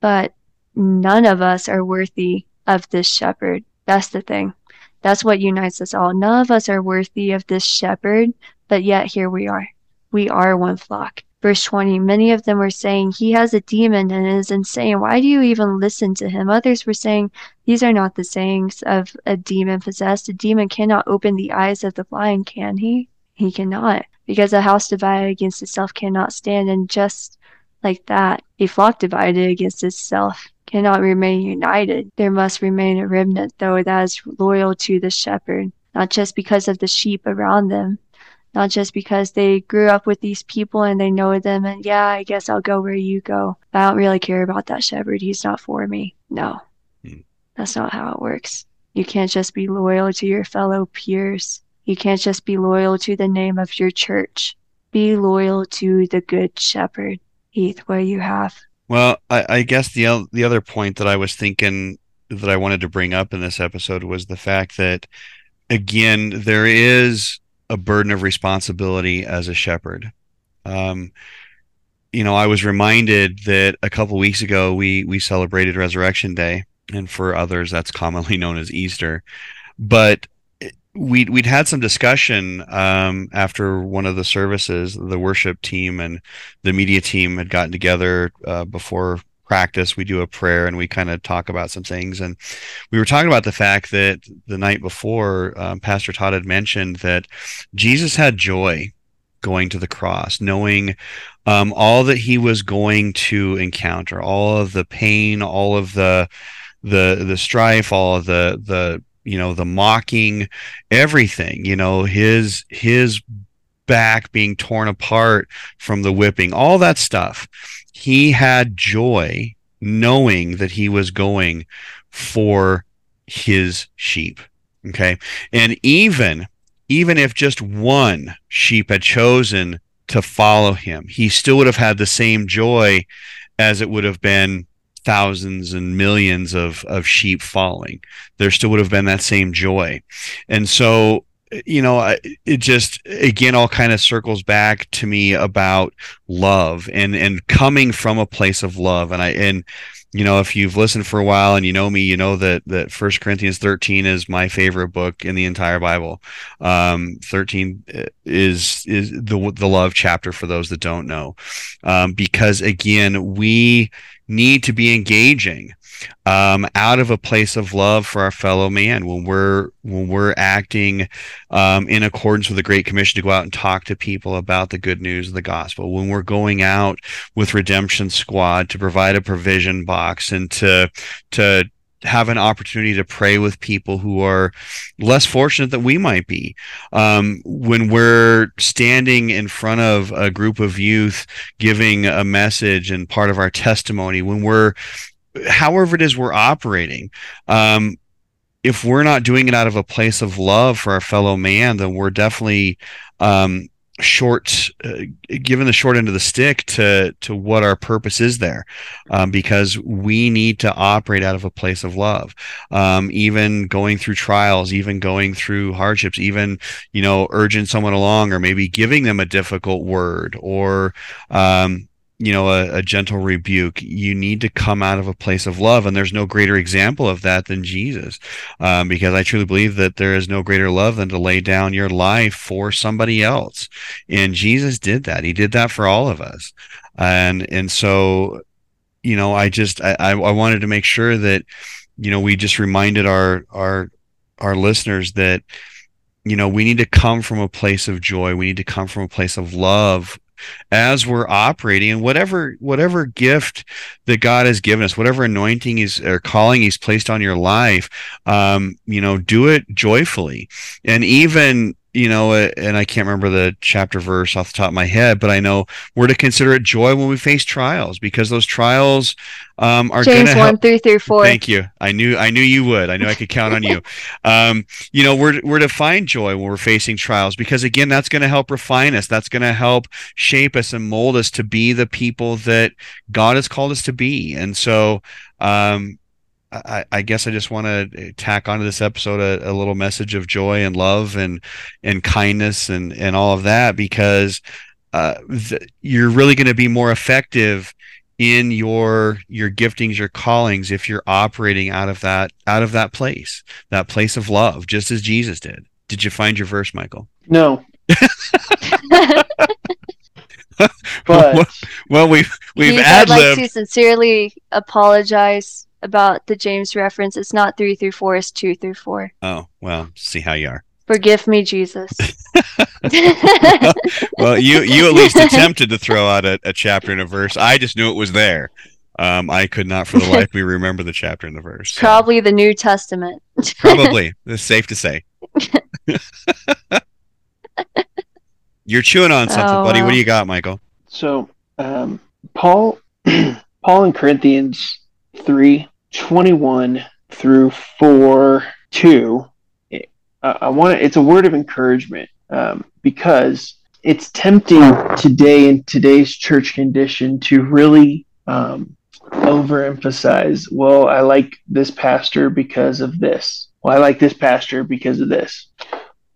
But none of us are worthy of this shepherd. That's the thing. That's what unites us all. None of us are worthy of this shepherd, but yet here we are. We are one flock. Verse 20 Many of them were saying, He has a demon and is insane. Why do you even listen to him? Others were saying, These are not the sayings of a demon possessed. A demon cannot open the eyes of the blind, can he? He cannot, because a house divided against itself cannot stand. And just like that, a flock divided against itself cannot remain united. There must remain a remnant, though, that is loyal to the shepherd, not just because of the sheep around them, not just because they grew up with these people and they know them and yeah, I guess I'll go where you go. I don't really care about that shepherd. He's not for me. No. Hmm. That's not how it works. You can't just be loyal to your fellow peers. You can't just be loyal to the name of your church. Be loyal to the good shepherd. Heath, what you have? Well, I, I guess the the other point that I was thinking that I wanted to bring up in this episode was the fact that again there is a burden of responsibility as a shepherd. Um, you know, I was reminded that a couple weeks ago we we celebrated Resurrection Day, and for others that's commonly known as Easter. But we'd we'd had some discussion um, after one of the services. The worship team and the media team had gotten together uh, before practice we do a prayer and we kind of talk about some things and we were talking about the fact that the night before um, pastor todd had mentioned that jesus had joy going to the cross knowing um, all that he was going to encounter all of the pain all of the the the strife all of the the you know the mocking everything you know his his back being torn apart from the whipping all that stuff he had joy knowing that he was going for his sheep. Okay. And even, even if just one sheep had chosen to follow him, he still would have had the same joy as it would have been thousands and millions of, of sheep following. There still would have been that same joy. And so you know it just again all kind of circles back to me about love and and coming from a place of love. And i and you know if you've listened for a while and you know me you know that that first corinthians 13 is my favorite book in the entire bible. Um 13 is is the the love chapter for those that don't know. Um because again we need to be engaging um, out of a place of love for our fellow man when we're when we're acting um, in accordance with the great commission to go out and talk to people about the good news of the gospel when we're going out with redemption squad to provide a provision box and to to have an opportunity to pray with people who are less fortunate than we might be. Um, when we're standing in front of a group of youth giving a message and part of our testimony, when we're however it is we're operating, um, if we're not doing it out of a place of love for our fellow man, then we're definitely um, short, uh, given the short end of the stick to to what our purpose is there, um, because we need to operate out of a place of love. Um, even going through trials, even going through hardships, even you know urging someone along, or maybe giving them a difficult word, or um, you know a, a, gentle rebuke. You need to come out of a place of love and there's no greater example of that than jesus. Um, because i truly believe that there is no greater love than to lay down your life for somebody else. And jesus did that. He did that for all of us. And and so you know i just i i wanted to make sure that you know we just reminded our our our listeners that you know we need to come from a place of joy. We need to come from a place of love as we're operating and whatever whatever gift that God has given us, whatever anointing is or calling He's placed on your life, um, you know, do it joyfully. And even you know, and I can't remember the chapter verse off the top of my head, but I know we're to consider it joy when we face trials because those trials um, are James one help. three through four. Thank you. I knew I knew you would. I knew I could count on you. Um, you know, we're we're to find joy when we're facing trials because again, that's going to help refine us. That's going to help shape us and mold us to be the people that God has called us to be. And so, um, I, I, guess I just want to tack onto this episode a, a, little message of joy and love and and kindness and and all of that because uh, th- you're really going to be more effective in your your giftings your callings if you're operating out of that out of that place that place of love just as Jesus did. Did you find your verse Michael? No. But well, we've we've Heath, ad I'd like to sincerely apologize about the James reference. It's not three through four; it's two through four. Oh well, see how you are. Forgive me, Jesus. Well, you you at least attempted to throw out a, a chapter and a verse. I just knew it was there. Um, I could not for the life of me remember the chapter and the verse. so- Probably the New Testament. Probably. It's safe to say. You're chewing on something, Oh, buddy. What do you got, Michael? so um, Paul Paul in Corinthians 3 21 through 4 2 it- uh, I want it's a word of encouragement um, because it's tempting today in today's church condition to really um, overemphasize well I like this pastor because of this well I like this pastor because of this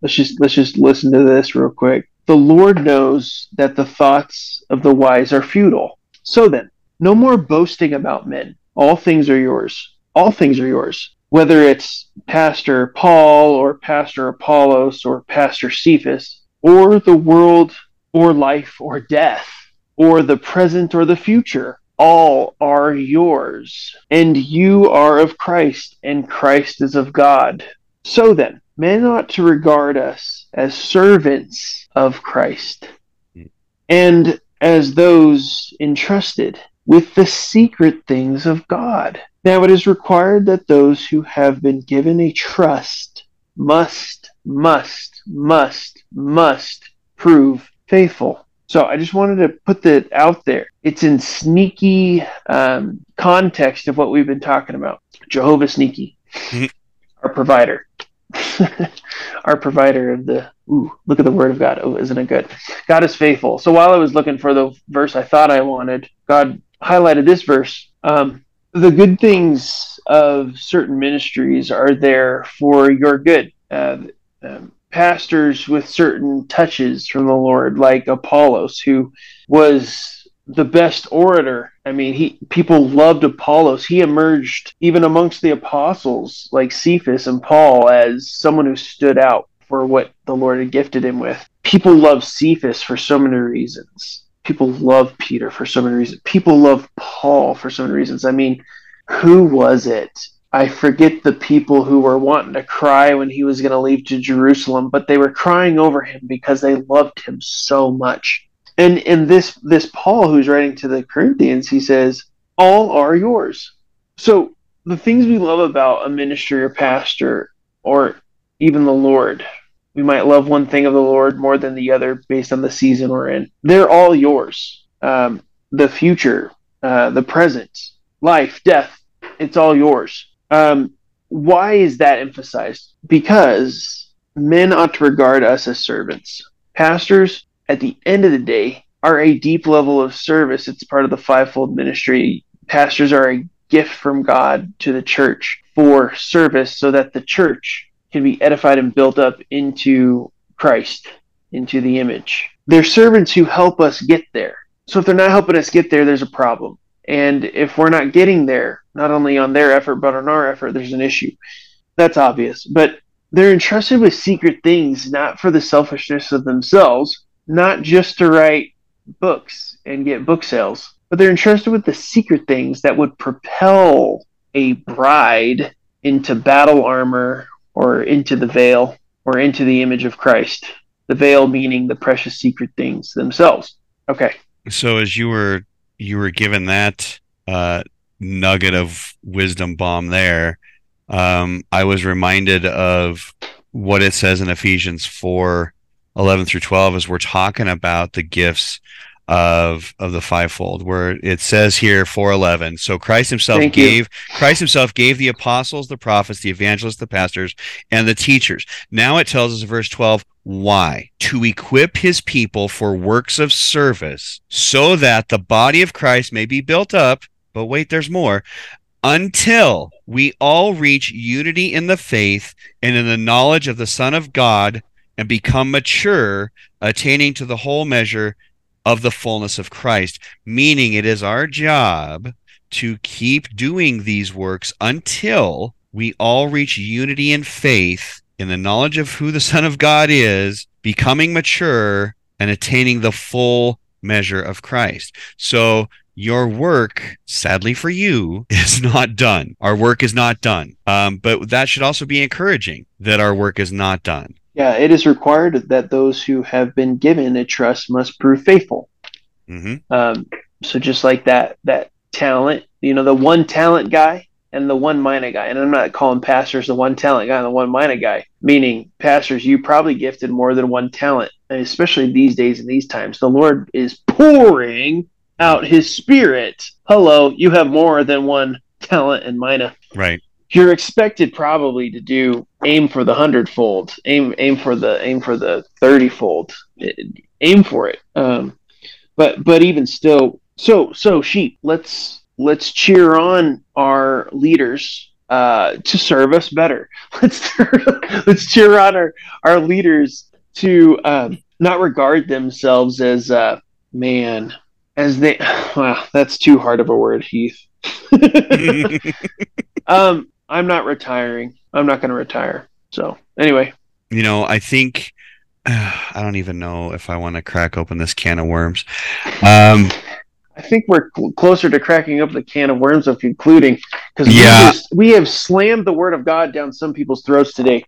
let's just let's just listen to this real quick the Lord knows that the thoughts of the wise are futile. So then, no more boasting about men. All things are yours. All things are yours. Whether it's Pastor Paul or Pastor Apollos or Pastor Cephas, or the world or life or death, or the present or the future, all are yours. And you are of Christ, and Christ is of God. So then, men ought to regard us as servants of Christ hmm. and as those entrusted with the secret things of God. Now it is required that those who have been given a trust must, must, must, must prove faithful. So I just wanted to put that out there. It's in sneaky um, context of what we've been talking about. Jehovah Sneaky, Mhm. our provider. our provider of the ooh, look at the word of God. Oh, isn't it good? God is faithful. So while I was looking for the verse I thought I wanted, God highlighted this verse. Um, the good things of certain ministries are there for your good. Uh, um, pastors with certain touches from the Lord, like Apollos, who was the best orator. I mean, he people loved Apollos. He emerged even amongst the apostles, like Cephas and Paul, as someone who stood out for what the Lord had gifted him with. People love Cephas for so many reasons. People love Peter for so many reasons. People love Paul for so many reasons. I mean, who was it? I forget the people who were wanting to cry when he was going to leave to Jerusalem, but they were crying over him because they loved him so much. And in this this Paul who's writing to the Corinthians, he says, "All are yours." So the things we love about a ministry or pastor, or even the Lord, we might love one thing of the Lord more than the other based on the season we're in. They're all yours. Um, the future, uh, the present, life, death, it's all yours. Um, why is that emphasized? Because men ought to regard us as servants. Pastors, at the end of the day, are a deep level of service. It's part of the fivefold ministry. Pastors are a gift from God to the church for service so that the church can be edified and built up into Christ, into the image. They're servants who help us get there. So if they're not helping us get there, there's a problem. And if we're not getting there, not only on their effort, but on our effort, there's an issue. That's obvious. But they're entrusted with secret things, not for the selfishness of themselves, not just to write books and get book sales, but they're entrusted with the secret things that would propel a bride into battle armor or into the veil or into the image of Christ. The veil meaning the precious secret things themselves. Okay. So as you were you were given that uh, nugget of wisdom bomb there, um, I was reminded of what it says in Ephesians 4, 11 through 12 as we're talking about the gifts of of the fivefold where it says here 411 so christ himself Thank you. gave christ himself gave the apostles the prophets the evangelists the pastors and the teachers. Now it tells us in verse 12 why. To equip his people for works of service so that the body of christ may be built up. But wait there's more. Until we all reach unity in the faith and in the knowledge of the son of god and become mature attaining to the whole measure of the fullness of Christ, meaning it is our job to keep doing these works until we all reach unity in faith in the knowledge of who the Son of God is, becoming mature and attaining the full measure of Christ. So your work, sadly for you, is not done. Our work is not done. Um, but that should also be encouraging that our work is not done. Yeah, it is required that those who have been given a trust must prove faithful. Mm-hmm. Um, so just like that, that talent, you know, the one talent guy and the one mina guy. And I'm not calling pastors the one talent guy and the one mina guy, meaning pastors, you probably gifted more than one talent, and especially these days and these times. The Lord is pouring out his spirit. Hello, you have more than one talent and mina. Right. You're expected probably to do aim for the hundredfold, aim aim for the aim for the thirtyfold, aim for it. Um, but but even still, so so sheep. Let's let's cheer on our leaders uh, to serve us better. Let's let's cheer on our our leaders to um, not regard themselves as uh, man as they. Well, that's too hard of a word, Heath. um, I'm not retiring. I'm not going to retire. So anyway, you know, I think uh, I don't even know if I want to crack open this can of worms. Um, I think we're cl- closer to cracking up the can of worms of concluding because Yeah. we, we have slammed the word of God down some people's throats today,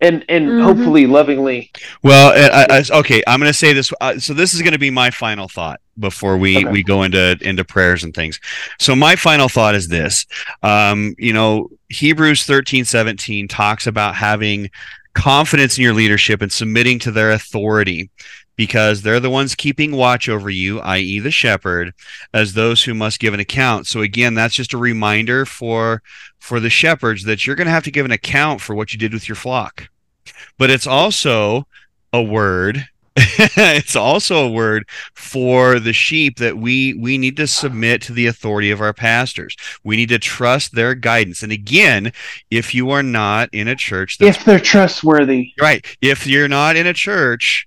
and and Mhm. hopefully lovingly. Well, I, I, okay, I'm going to say this. Uh, so this is going to be my final thought before we Okay. we go into into prayers and things. So my final thought is this. Um, you know, Hebrews 13, 17 talks about having confidence in your leadership and submitting to their authority because they're the ones keeping watch over you, i.e., the shepherd, as those who must give an account. So again, that's just a reminder for for the shepherds that you're going to have to give an account for what you did with your flock. But it's also a word it's also a word for the sheep that we we need to submit to the authority of our pastors we need to trust their guidance and again if you are not in a church If they're trustworthy, right if you're not in a church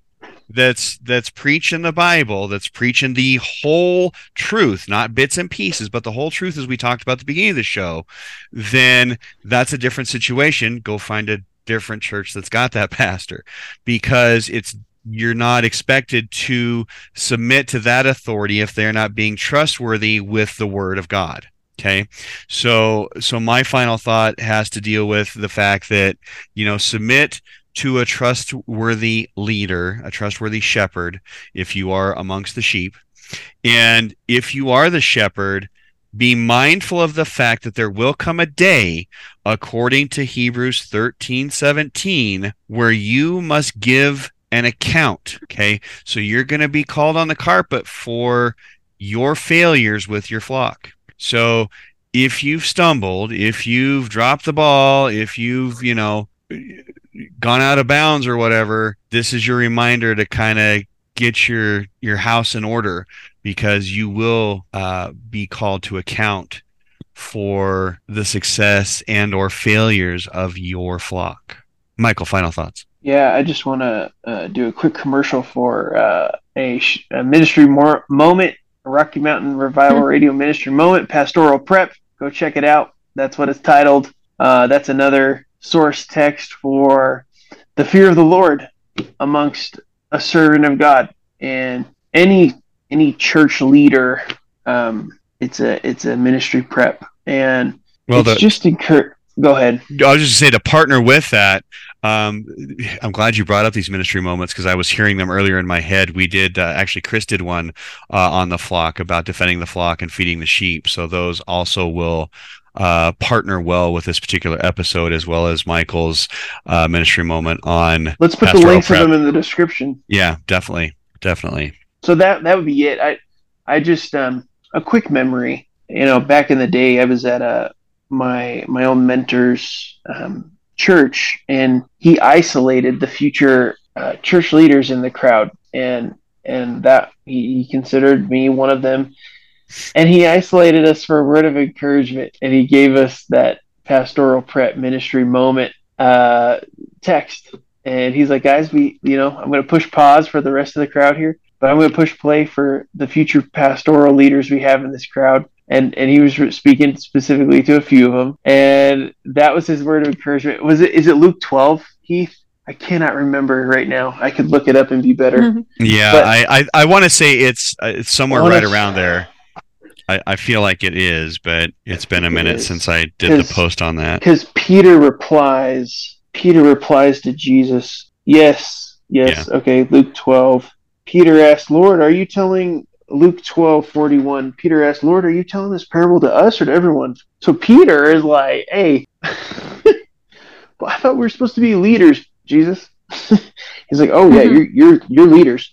that's that's preaching the bible that's preaching the whole truth not bits and pieces but the whole truth as we talked about at the beginning of the show then that's a different situation. Go find a different church that's got that pastor because it's you're not expected to submit to that authority if they're not being trustworthy with the word of god okay? So so my final thought has to deal with the fact that you know submit to a trustworthy leader, a trustworthy shepherd, if you are amongst the sheep. And if you are the shepherd, be mindful of the fact that there will come a day, according to Hebrews 13 17, where you must give an account. Okay. So you're going to be called on the carpet for your failures with your flock. So if you've stumbled, if you've dropped the ball, if you've, you know, gone out of bounds or whatever, this is your reminder to kind of get your your house in order because you will uh, be called to account for the success and or failures of your flock. Michael, final thoughts. yeah, I just want to uh, do a quick commercial for uh, a, sh- a ministry more moment, Rocky Mountain Revival Radio Ministry Moment, Pastoral Prep. Go check it out. That's what it's titled. Uh, that's another source text for the fear of the Lord amongst a servant of God and any any church leader. Um, it's a it's a ministry prep, and Well, it's the, just encourage. Go ahead. I was just say to partner with that. Um, I'm glad you brought up these ministry moments because I was hearing them earlier in my head. We did uh, actually, Chris did one uh, on the flock about defending the flock and feeding the sheep. So those also will uh, partner well with this particular episode, as well as Michael's uh, ministry moment on. Let's put the links prep. of them in the description. Yeah, definitely, definitely. so that that would be it. I I just um a quick memory. You know, back in the day, I was at a my my own mentor's um, church, and he isolated the future uh, church leaders in the crowd, and and that he, he considered me one of them, and he isolated us for a word of encouragement, and he gave us that pastoral prep ministry moment uh, text, and he's like, guys, we you know I'm going to push pause for the rest of the crowd here but I'm going to push play for the future pastoral leaders we have in this crowd. And and he was speaking specifically to a few of them, and that was his word of encouragement. Was it? Is it Luke 12, Heath? I cannot remember right now. I could look it up and be better. Yeah, But- I I, I want to say it's uh, it's somewhere right around there. I, I feel like it is, but it's been a minute since I did the post on that. Because Peter replies, Peter replies to Jesus, Yes, yes, okay, Luke 12. Peter asked, Lord, are you telling Luke 12, 41? Peter asked, Lord, are you telling this parable to us or to everyone? So Peter is like, Hey, well, I thought we were supposed to be leaders, Jesus. He's like, Oh, yeah, Mhm. you're, you're, you're leaders.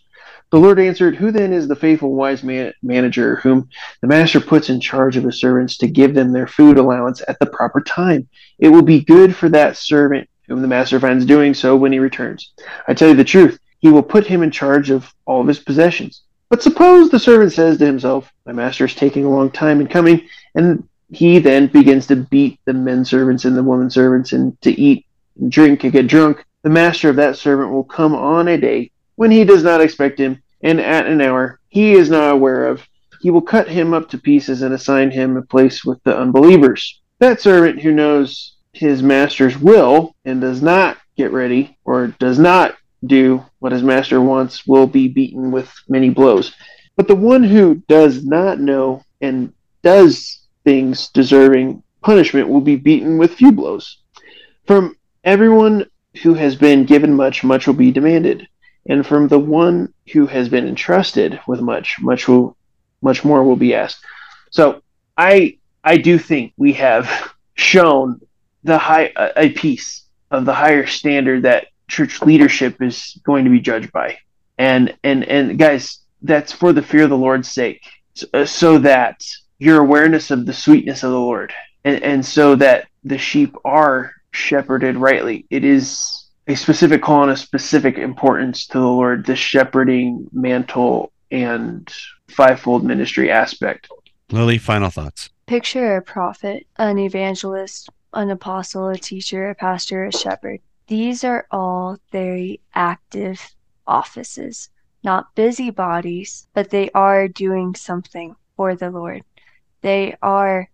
The Lord answered, Who then is the faithful, wise man, manager whom the master puts in charge of the servants to give them their food allowance at the proper time? It will be good for that servant whom the master finds doing so when he returns. I tell you the truth, he will put him in charge of all of his possessions. But suppose the servant says to himself, My master is taking a long time in coming, and he then begins to beat the men servants and the women servants and to eat and drink and get drunk. The master of that servant will come on a day when he does not expect him, and at an hour he is not aware of. He will cut him up to pieces and assign him a place with the unbelievers. That servant who knows his master's will and does not get ready or does not do what his master wants will be beaten with many blows. But the one who does not know and does things deserving punishment will be beaten with few blows. From everyone who has been given much, much will be demanded. And from the one who has been entrusted with much, much will much more will be asked. So I I do think we have shown the high a, piece of the higher standard that church leadership is going to be judged by. And and and guys, that's for the fear of the Lord's sake, so, uh, so that your awareness of the sweetness of the Lord, and, and so that the sheep are shepherded rightly. It is a specific call and a specific importance to the Lord, the shepherding mantle and fivefold ministry aspect. Lily, final thoughts. Picture a prophet, an evangelist, an apostle, a teacher, a pastor, a shepherd. These are all very active offices, not busybodies, but they are doing something for the Lord. They are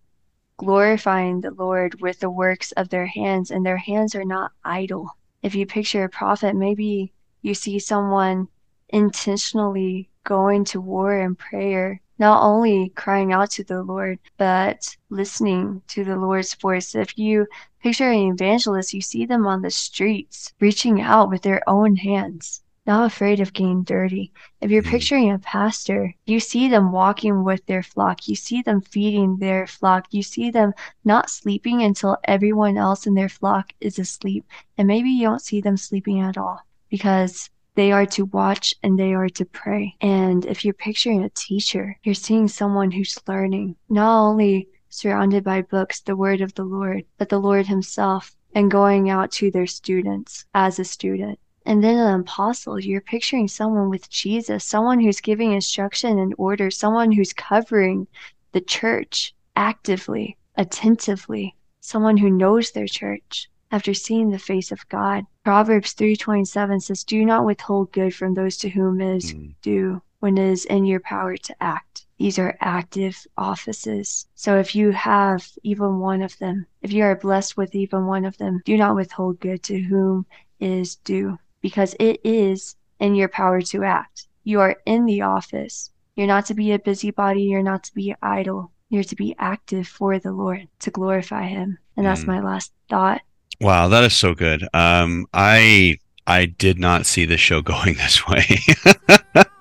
glorifying the Lord with the works of their hands, and their hands are not idle. If you picture a prophet, maybe you see someone intentionally going to war in prayer, not only crying out to the Lord, but listening to the Lord's voice. If you picture an evangelist, you see them on the streets reaching out with their own hands, not afraid of getting dirty. If you're Mhm. picturing a pastor, you see them walking with their flock, you see them feeding their flock, you see them not sleeping until everyone else in their flock is asleep. And maybe you don't see them sleeping at all because they are to watch and they are to pray. And if you're picturing a teacher, you're seeing someone who's learning, not only surrounded by books, the word of the Lord, but the Lord Himself, and going out to their students as a student. And then an apostle, you're picturing someone with Jesus, someone who's giving instruction and order, someone who's covering the church actively, attentively, someone who knows their church after seeing the face of God. Proverbs 3:27 says, "Do not withhold good from those to whom it is Mm. due when it is in your power to act." These are active offices. So if you have even one of them, if you are blessed with even one of them, do not withhold good to whom it is due, because it is in your power to act. You are in the office. You're not to be a busybody, you're not to be idle. You're to be active for the Lord, to glorify him. And that's Mm. my last thought. Wow, that is so good. Um, I I did not see the show going this way.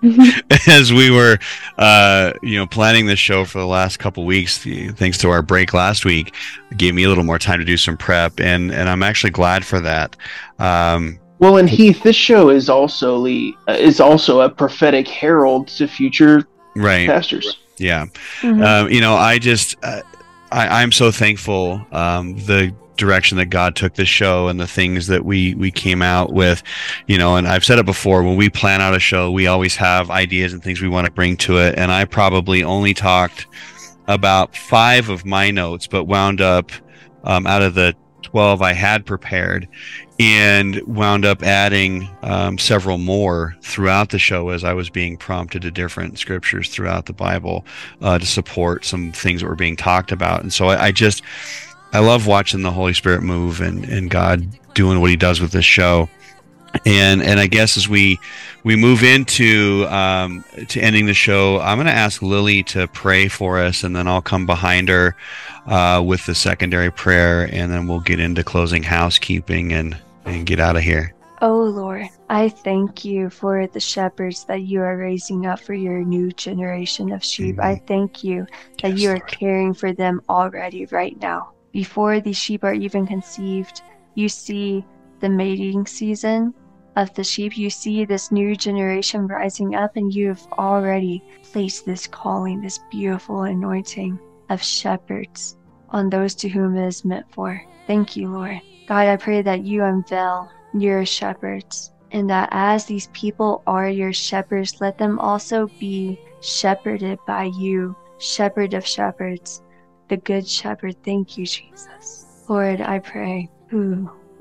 As we were, uh, you know, planning this show for the last couple weeks, thanks to our break last week, gave me a little more time to do some prep, and and I'm actually glad for that. Um, Well, and Heath, this show is also Lee, uh, is also a prophetic herald to future right? pastors. Yeah. Mhm. um, you know, I just, uh, I, I'm so thankful um, the direction that God took this show and the things that we we came out with, you know. And I've said it before: when we plan out a show, we always have ideas and things we want to bring to it. And I probably only talked about five of my notes, but wound up um, out of the 12 I had prepared and wound up adding um, several more throughout the show as I was being prompted to different scriptures throughout the Bible uh, to support some things that were being talked about. And so I, I just, I love watching the Holy Spirit move and, and God doing what he does with this show. And and I guess as we we move into um, to ending the show, I'm going to ask Lily to pray for us, and then I'll come behind her uh, with the secondary prayer, and then we'll get into closing housekeeping and and get out of here. Oh Lord, I thank you for the shepherds that you are raising up for your new generation of sheep. I thank you that Yes, you are Lord. caring for them already right now. Before these sheep are even conceived, you see the mating season of the sheep. You see this new generation rising up, and you have already placed this calling, this beautiful anointing of shepherds on those to whom it is meant for. Thank you, Lord. God, I pray that you unveil your shepherds, and that as these people are your shepherds, let them also be shepherded by you, shepherd of shepherds, the good shepherd. Thank you, Jesus. Lord, I pray.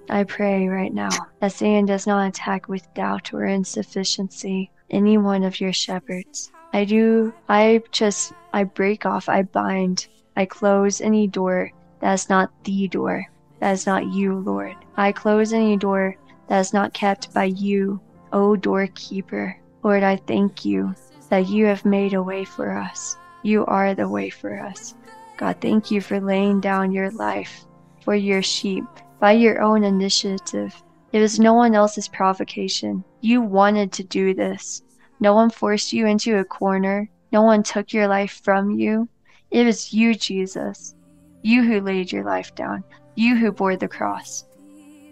I pray right now that Satan does not attack with doubt or insufficiency any one of your shepherds. I do, I just, I break off, I bind, I close any door that is not the door, that is not you, Lord. I close any door that is not kept by you, O doorkeeper. Lord, I thank you that you have made a way for us. You are the way for us. God, thank you for laying down your life for your sheep by your own initiative. It was no one else's provocation. You wanted to do this. No one forced you into a corner. No one took your life from you. It was you, Jesus. You who laid your life down. You who bore the cross.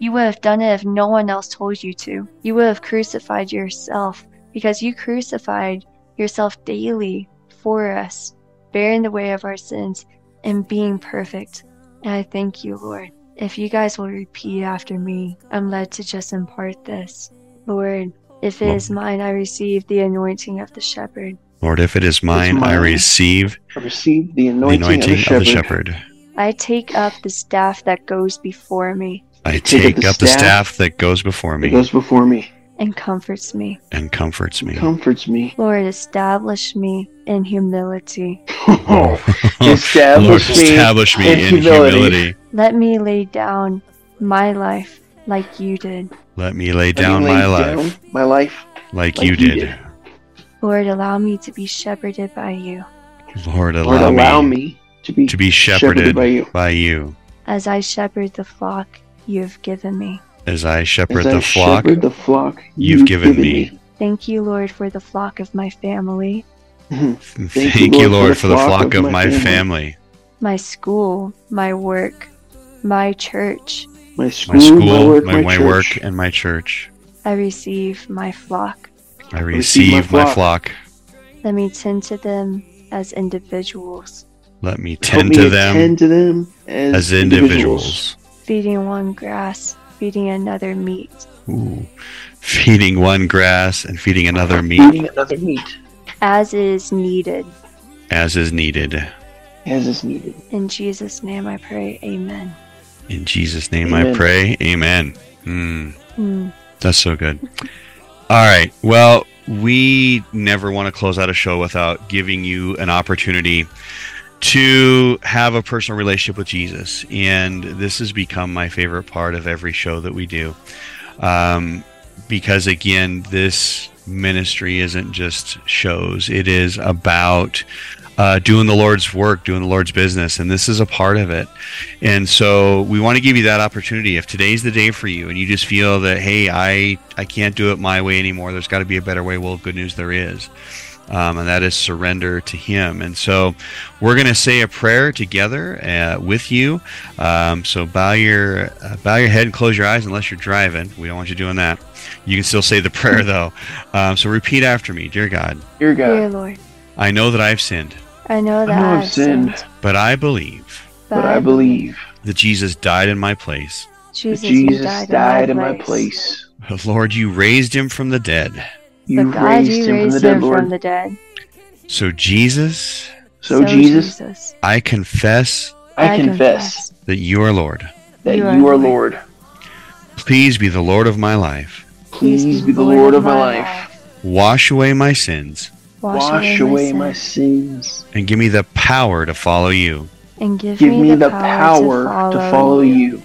You would have done it if no one else told you to. You would have crucified yourself because you crucified yourself daily for us, bearing the weight of our sins and being perfect. And I thank you, Lord. If you guys will repeat after me, I'm led to just impart this. Lord, if it is mine, I receive the anointing of the shepherd. Lord, if it is mine, I mine. receive I receive the the anointing, anointing of the shepherd. I take up the staff that goes before me I Take take up the up the staff staff that goes before It me goes before me, and comforts me. and comforts me. comforts me. Lord, establish me in humility. Establish Lord, me establish me in in humility. humility. Let me lay down my life like you did. Let me lay Let me down lay my down life my life. like, like you you did. did. Lord, allow me to be shepherded by you Lord, allow, Lord, allow me, me to be to be shepherded, by you. by you as I shepherd the flock you have given me. as I shepherd As I the flock shepherd the flock you've given me. Thank you, Lord, for the flock of my family, mm-hmm. Thank, you, Lord, for the flock of my family, my school, my work, my church. My school, my school, my work, my, my, my church. work, and my church. I receive my flock. I receive my receive my flock. flock. Let me tend to them as individuals, Let me Help tend me to to them tend to them as, as individuals. individuals. feeding one grass, feeding another meat. Ooh. Feeding one grass and feeding another meat Feeding another meat as is needed. as is needed. as is needed. In Jesus' name I pray, amen. In Jesus' name I pray. Amen. Mm. Hmm. That's so good. All right. Well, we never want to close out a show without giving you an opportunity to have a personal relationship with Jesus. And this has become my favorite part of every show that we do. Um, because, again, this ministry isn't just shows, it is about uh, doing the Lord's work, doing the Lord's business. And this is a part of it. And so we want to give you that opportunity. If today's the day for you and you just feel that, hey, I, I can't do it my way anymore, there's got to be a better way. Well, good news there is. Um, and that is surrender to Him. And so we're going to say a prayer together uh, with you. Um, so bow your uh, bow your head and close your eyes unless you're driving. We don't want you doing that. You can still say the prayer though. Um, so repeat after me, dear God. Dear God, Dear Lord, I know that I've sinned, I know that I know I I've sinned, sinned, but I believe but I believe that Jesus died in my place. Jesus, Jesus died, died in in my my place. place. Lord, you raised him from the dead. You but God, raised you him from raised the dead, him Lord. from the dead. So, Jesus, so, Jesus, Jesus, I confess I, confess that you are Lord. that You you are are Lord. Lord. Please be the Lord of my life. Please be the Lord of my life. Wash away my sins Wash away my sins, sins. and give me the power to follow you. and give, Give me the power to follow you.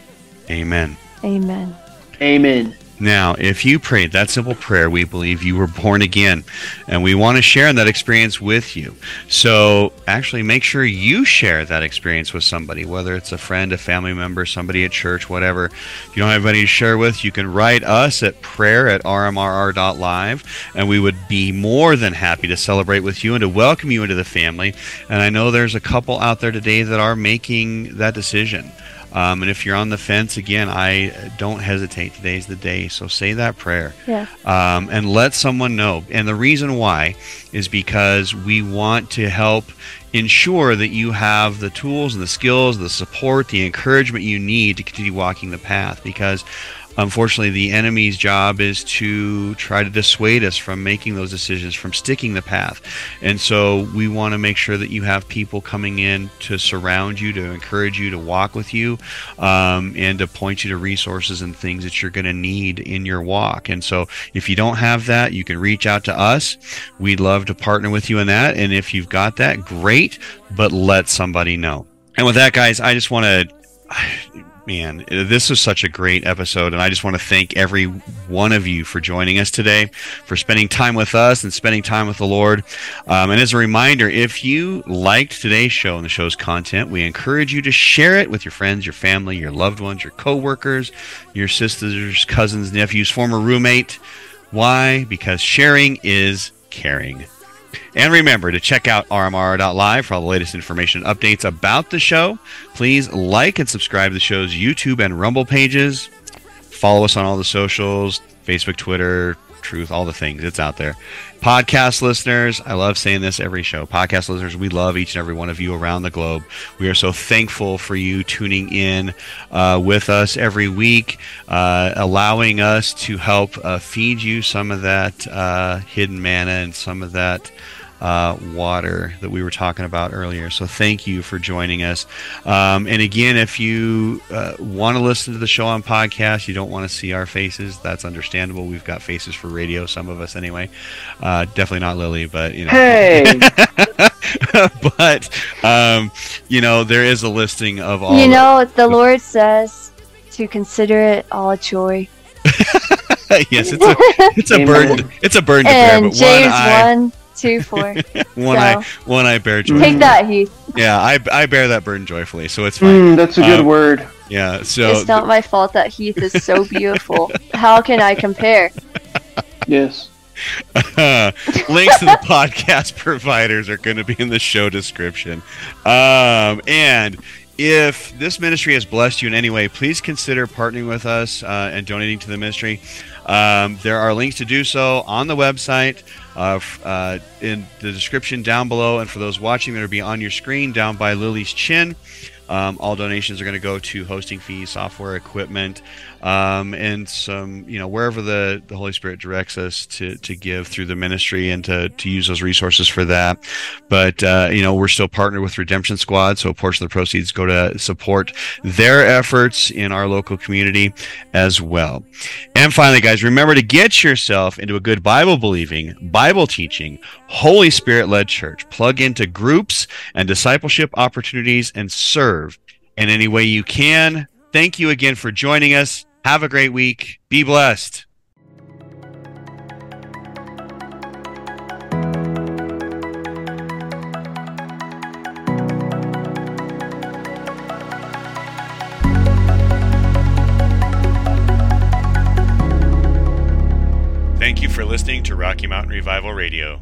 Amen. Amen. Amen. Now, if you prayed that simple prayer, we believe you were born again, and we want to share that experience with you. So, actually, make sure you share that experience with somebody, whether it's a friend, a family member, somebody at church, whatever. If you don't have anybody to share with, you can write us at prayer at rmrr.live, and we would be more than happy to celebrate with you and to welcome you into the family. And I know there's a couple out there today that are making that decision. Um, and if you're on the fence, again, I don't hesitate. Today's the day. So say that prayer. Yeah. Um, and let someone know. And the reason why is because we want to help ensure that you have the tools and the skills, the support, the encouragement you need to continue walking the path. Because unfortunately, the enemy's job is to try to dissuade us from making those decisions, from sticking the path. And so we want to make sure that you have people coming in to surround you, to encourage you, to walk with you, um, and to point you to resources and things that you're going to need in your walk. And so if you don't have that, you can reach out to us. We'd love to partner with you in that. And if you've got that, great, but let somebody know. And with that, guys, I just want to man, this is such a great episode, and I just want to thank every one of you for joining us today, for spending time with us and spending time with the Lord. Um, and as a reminder, if you liked today's show and the show's content, we encourage you to share it with your friends, your family, your loved ones, your coworkers, your sisters, cousins, nephews, former roommate. Why? Because sharing is caring. And remember to check out rmrr.live for all the latest information updates about the show. Please like and subscribe to the show's YouTube and Rumble pages. Follow us on all the socials Facebook, Twitter, Truth, all the things. It's out there. Podcast listeners, I love saying this every show. Podcast listeners, we love each and every one of you around the globe. We are so thankful for you tuning in uh, with us every week, uh, allowing us to help uh, feed you some of that uh, hidden manna and some of that uh, water that we were talking about earlier. So thank you for joining us. Um, and again, if you uh, want to listen to the show on podcast, you don't want to see our faces, that's understandable. We've got faces for radio, some of us anyway. Uh, definitely not Lily, but you know. Hey, but um, you know, there is a listing of all. You know, the Lord says to consider it all a joy. yes, it's a it's a Amen. burden. It's a burden to bear, but James one eye, 1, 2, 4. one so- eye, one eye bear joy. Take that, Heath. Yeah, I, I bear that burden joyfully, so it's fine. Mm, that's a good Um, word. Yeah, so it's not my fault that Heath is so beautiful. How can I compare? Yes. links to the podcast providers are going to be in the show description. Um, and if this ministry has blessed you in any way, please consider partnering with us uh, and donating to the ministry. Um, there are links to do so on the website, uh, uh, in the description down below, and for those watching, that'll be on your screen down by Lily's chin. Um, all donations are going to go to hosting fees, software, equipment, um, and some, you know, wherever the, the Holy Spirit directs us to, to give through the ministry and to, to use those resources for that. But, uh, you know, we're still partnered with Redemption Squad, so a portion of the proceeds go to support their efforts in our local community as well. And finally, guys, remember to get yourself into a good Bible believing, Bible teaching, Holy Spirit led church. Plug into groups and discipleship opportunities and serve in any way you can. Thank you again for joining us. Have a great week. Be blessed. Thank you for listening to Rocky Mountain Revival Radio.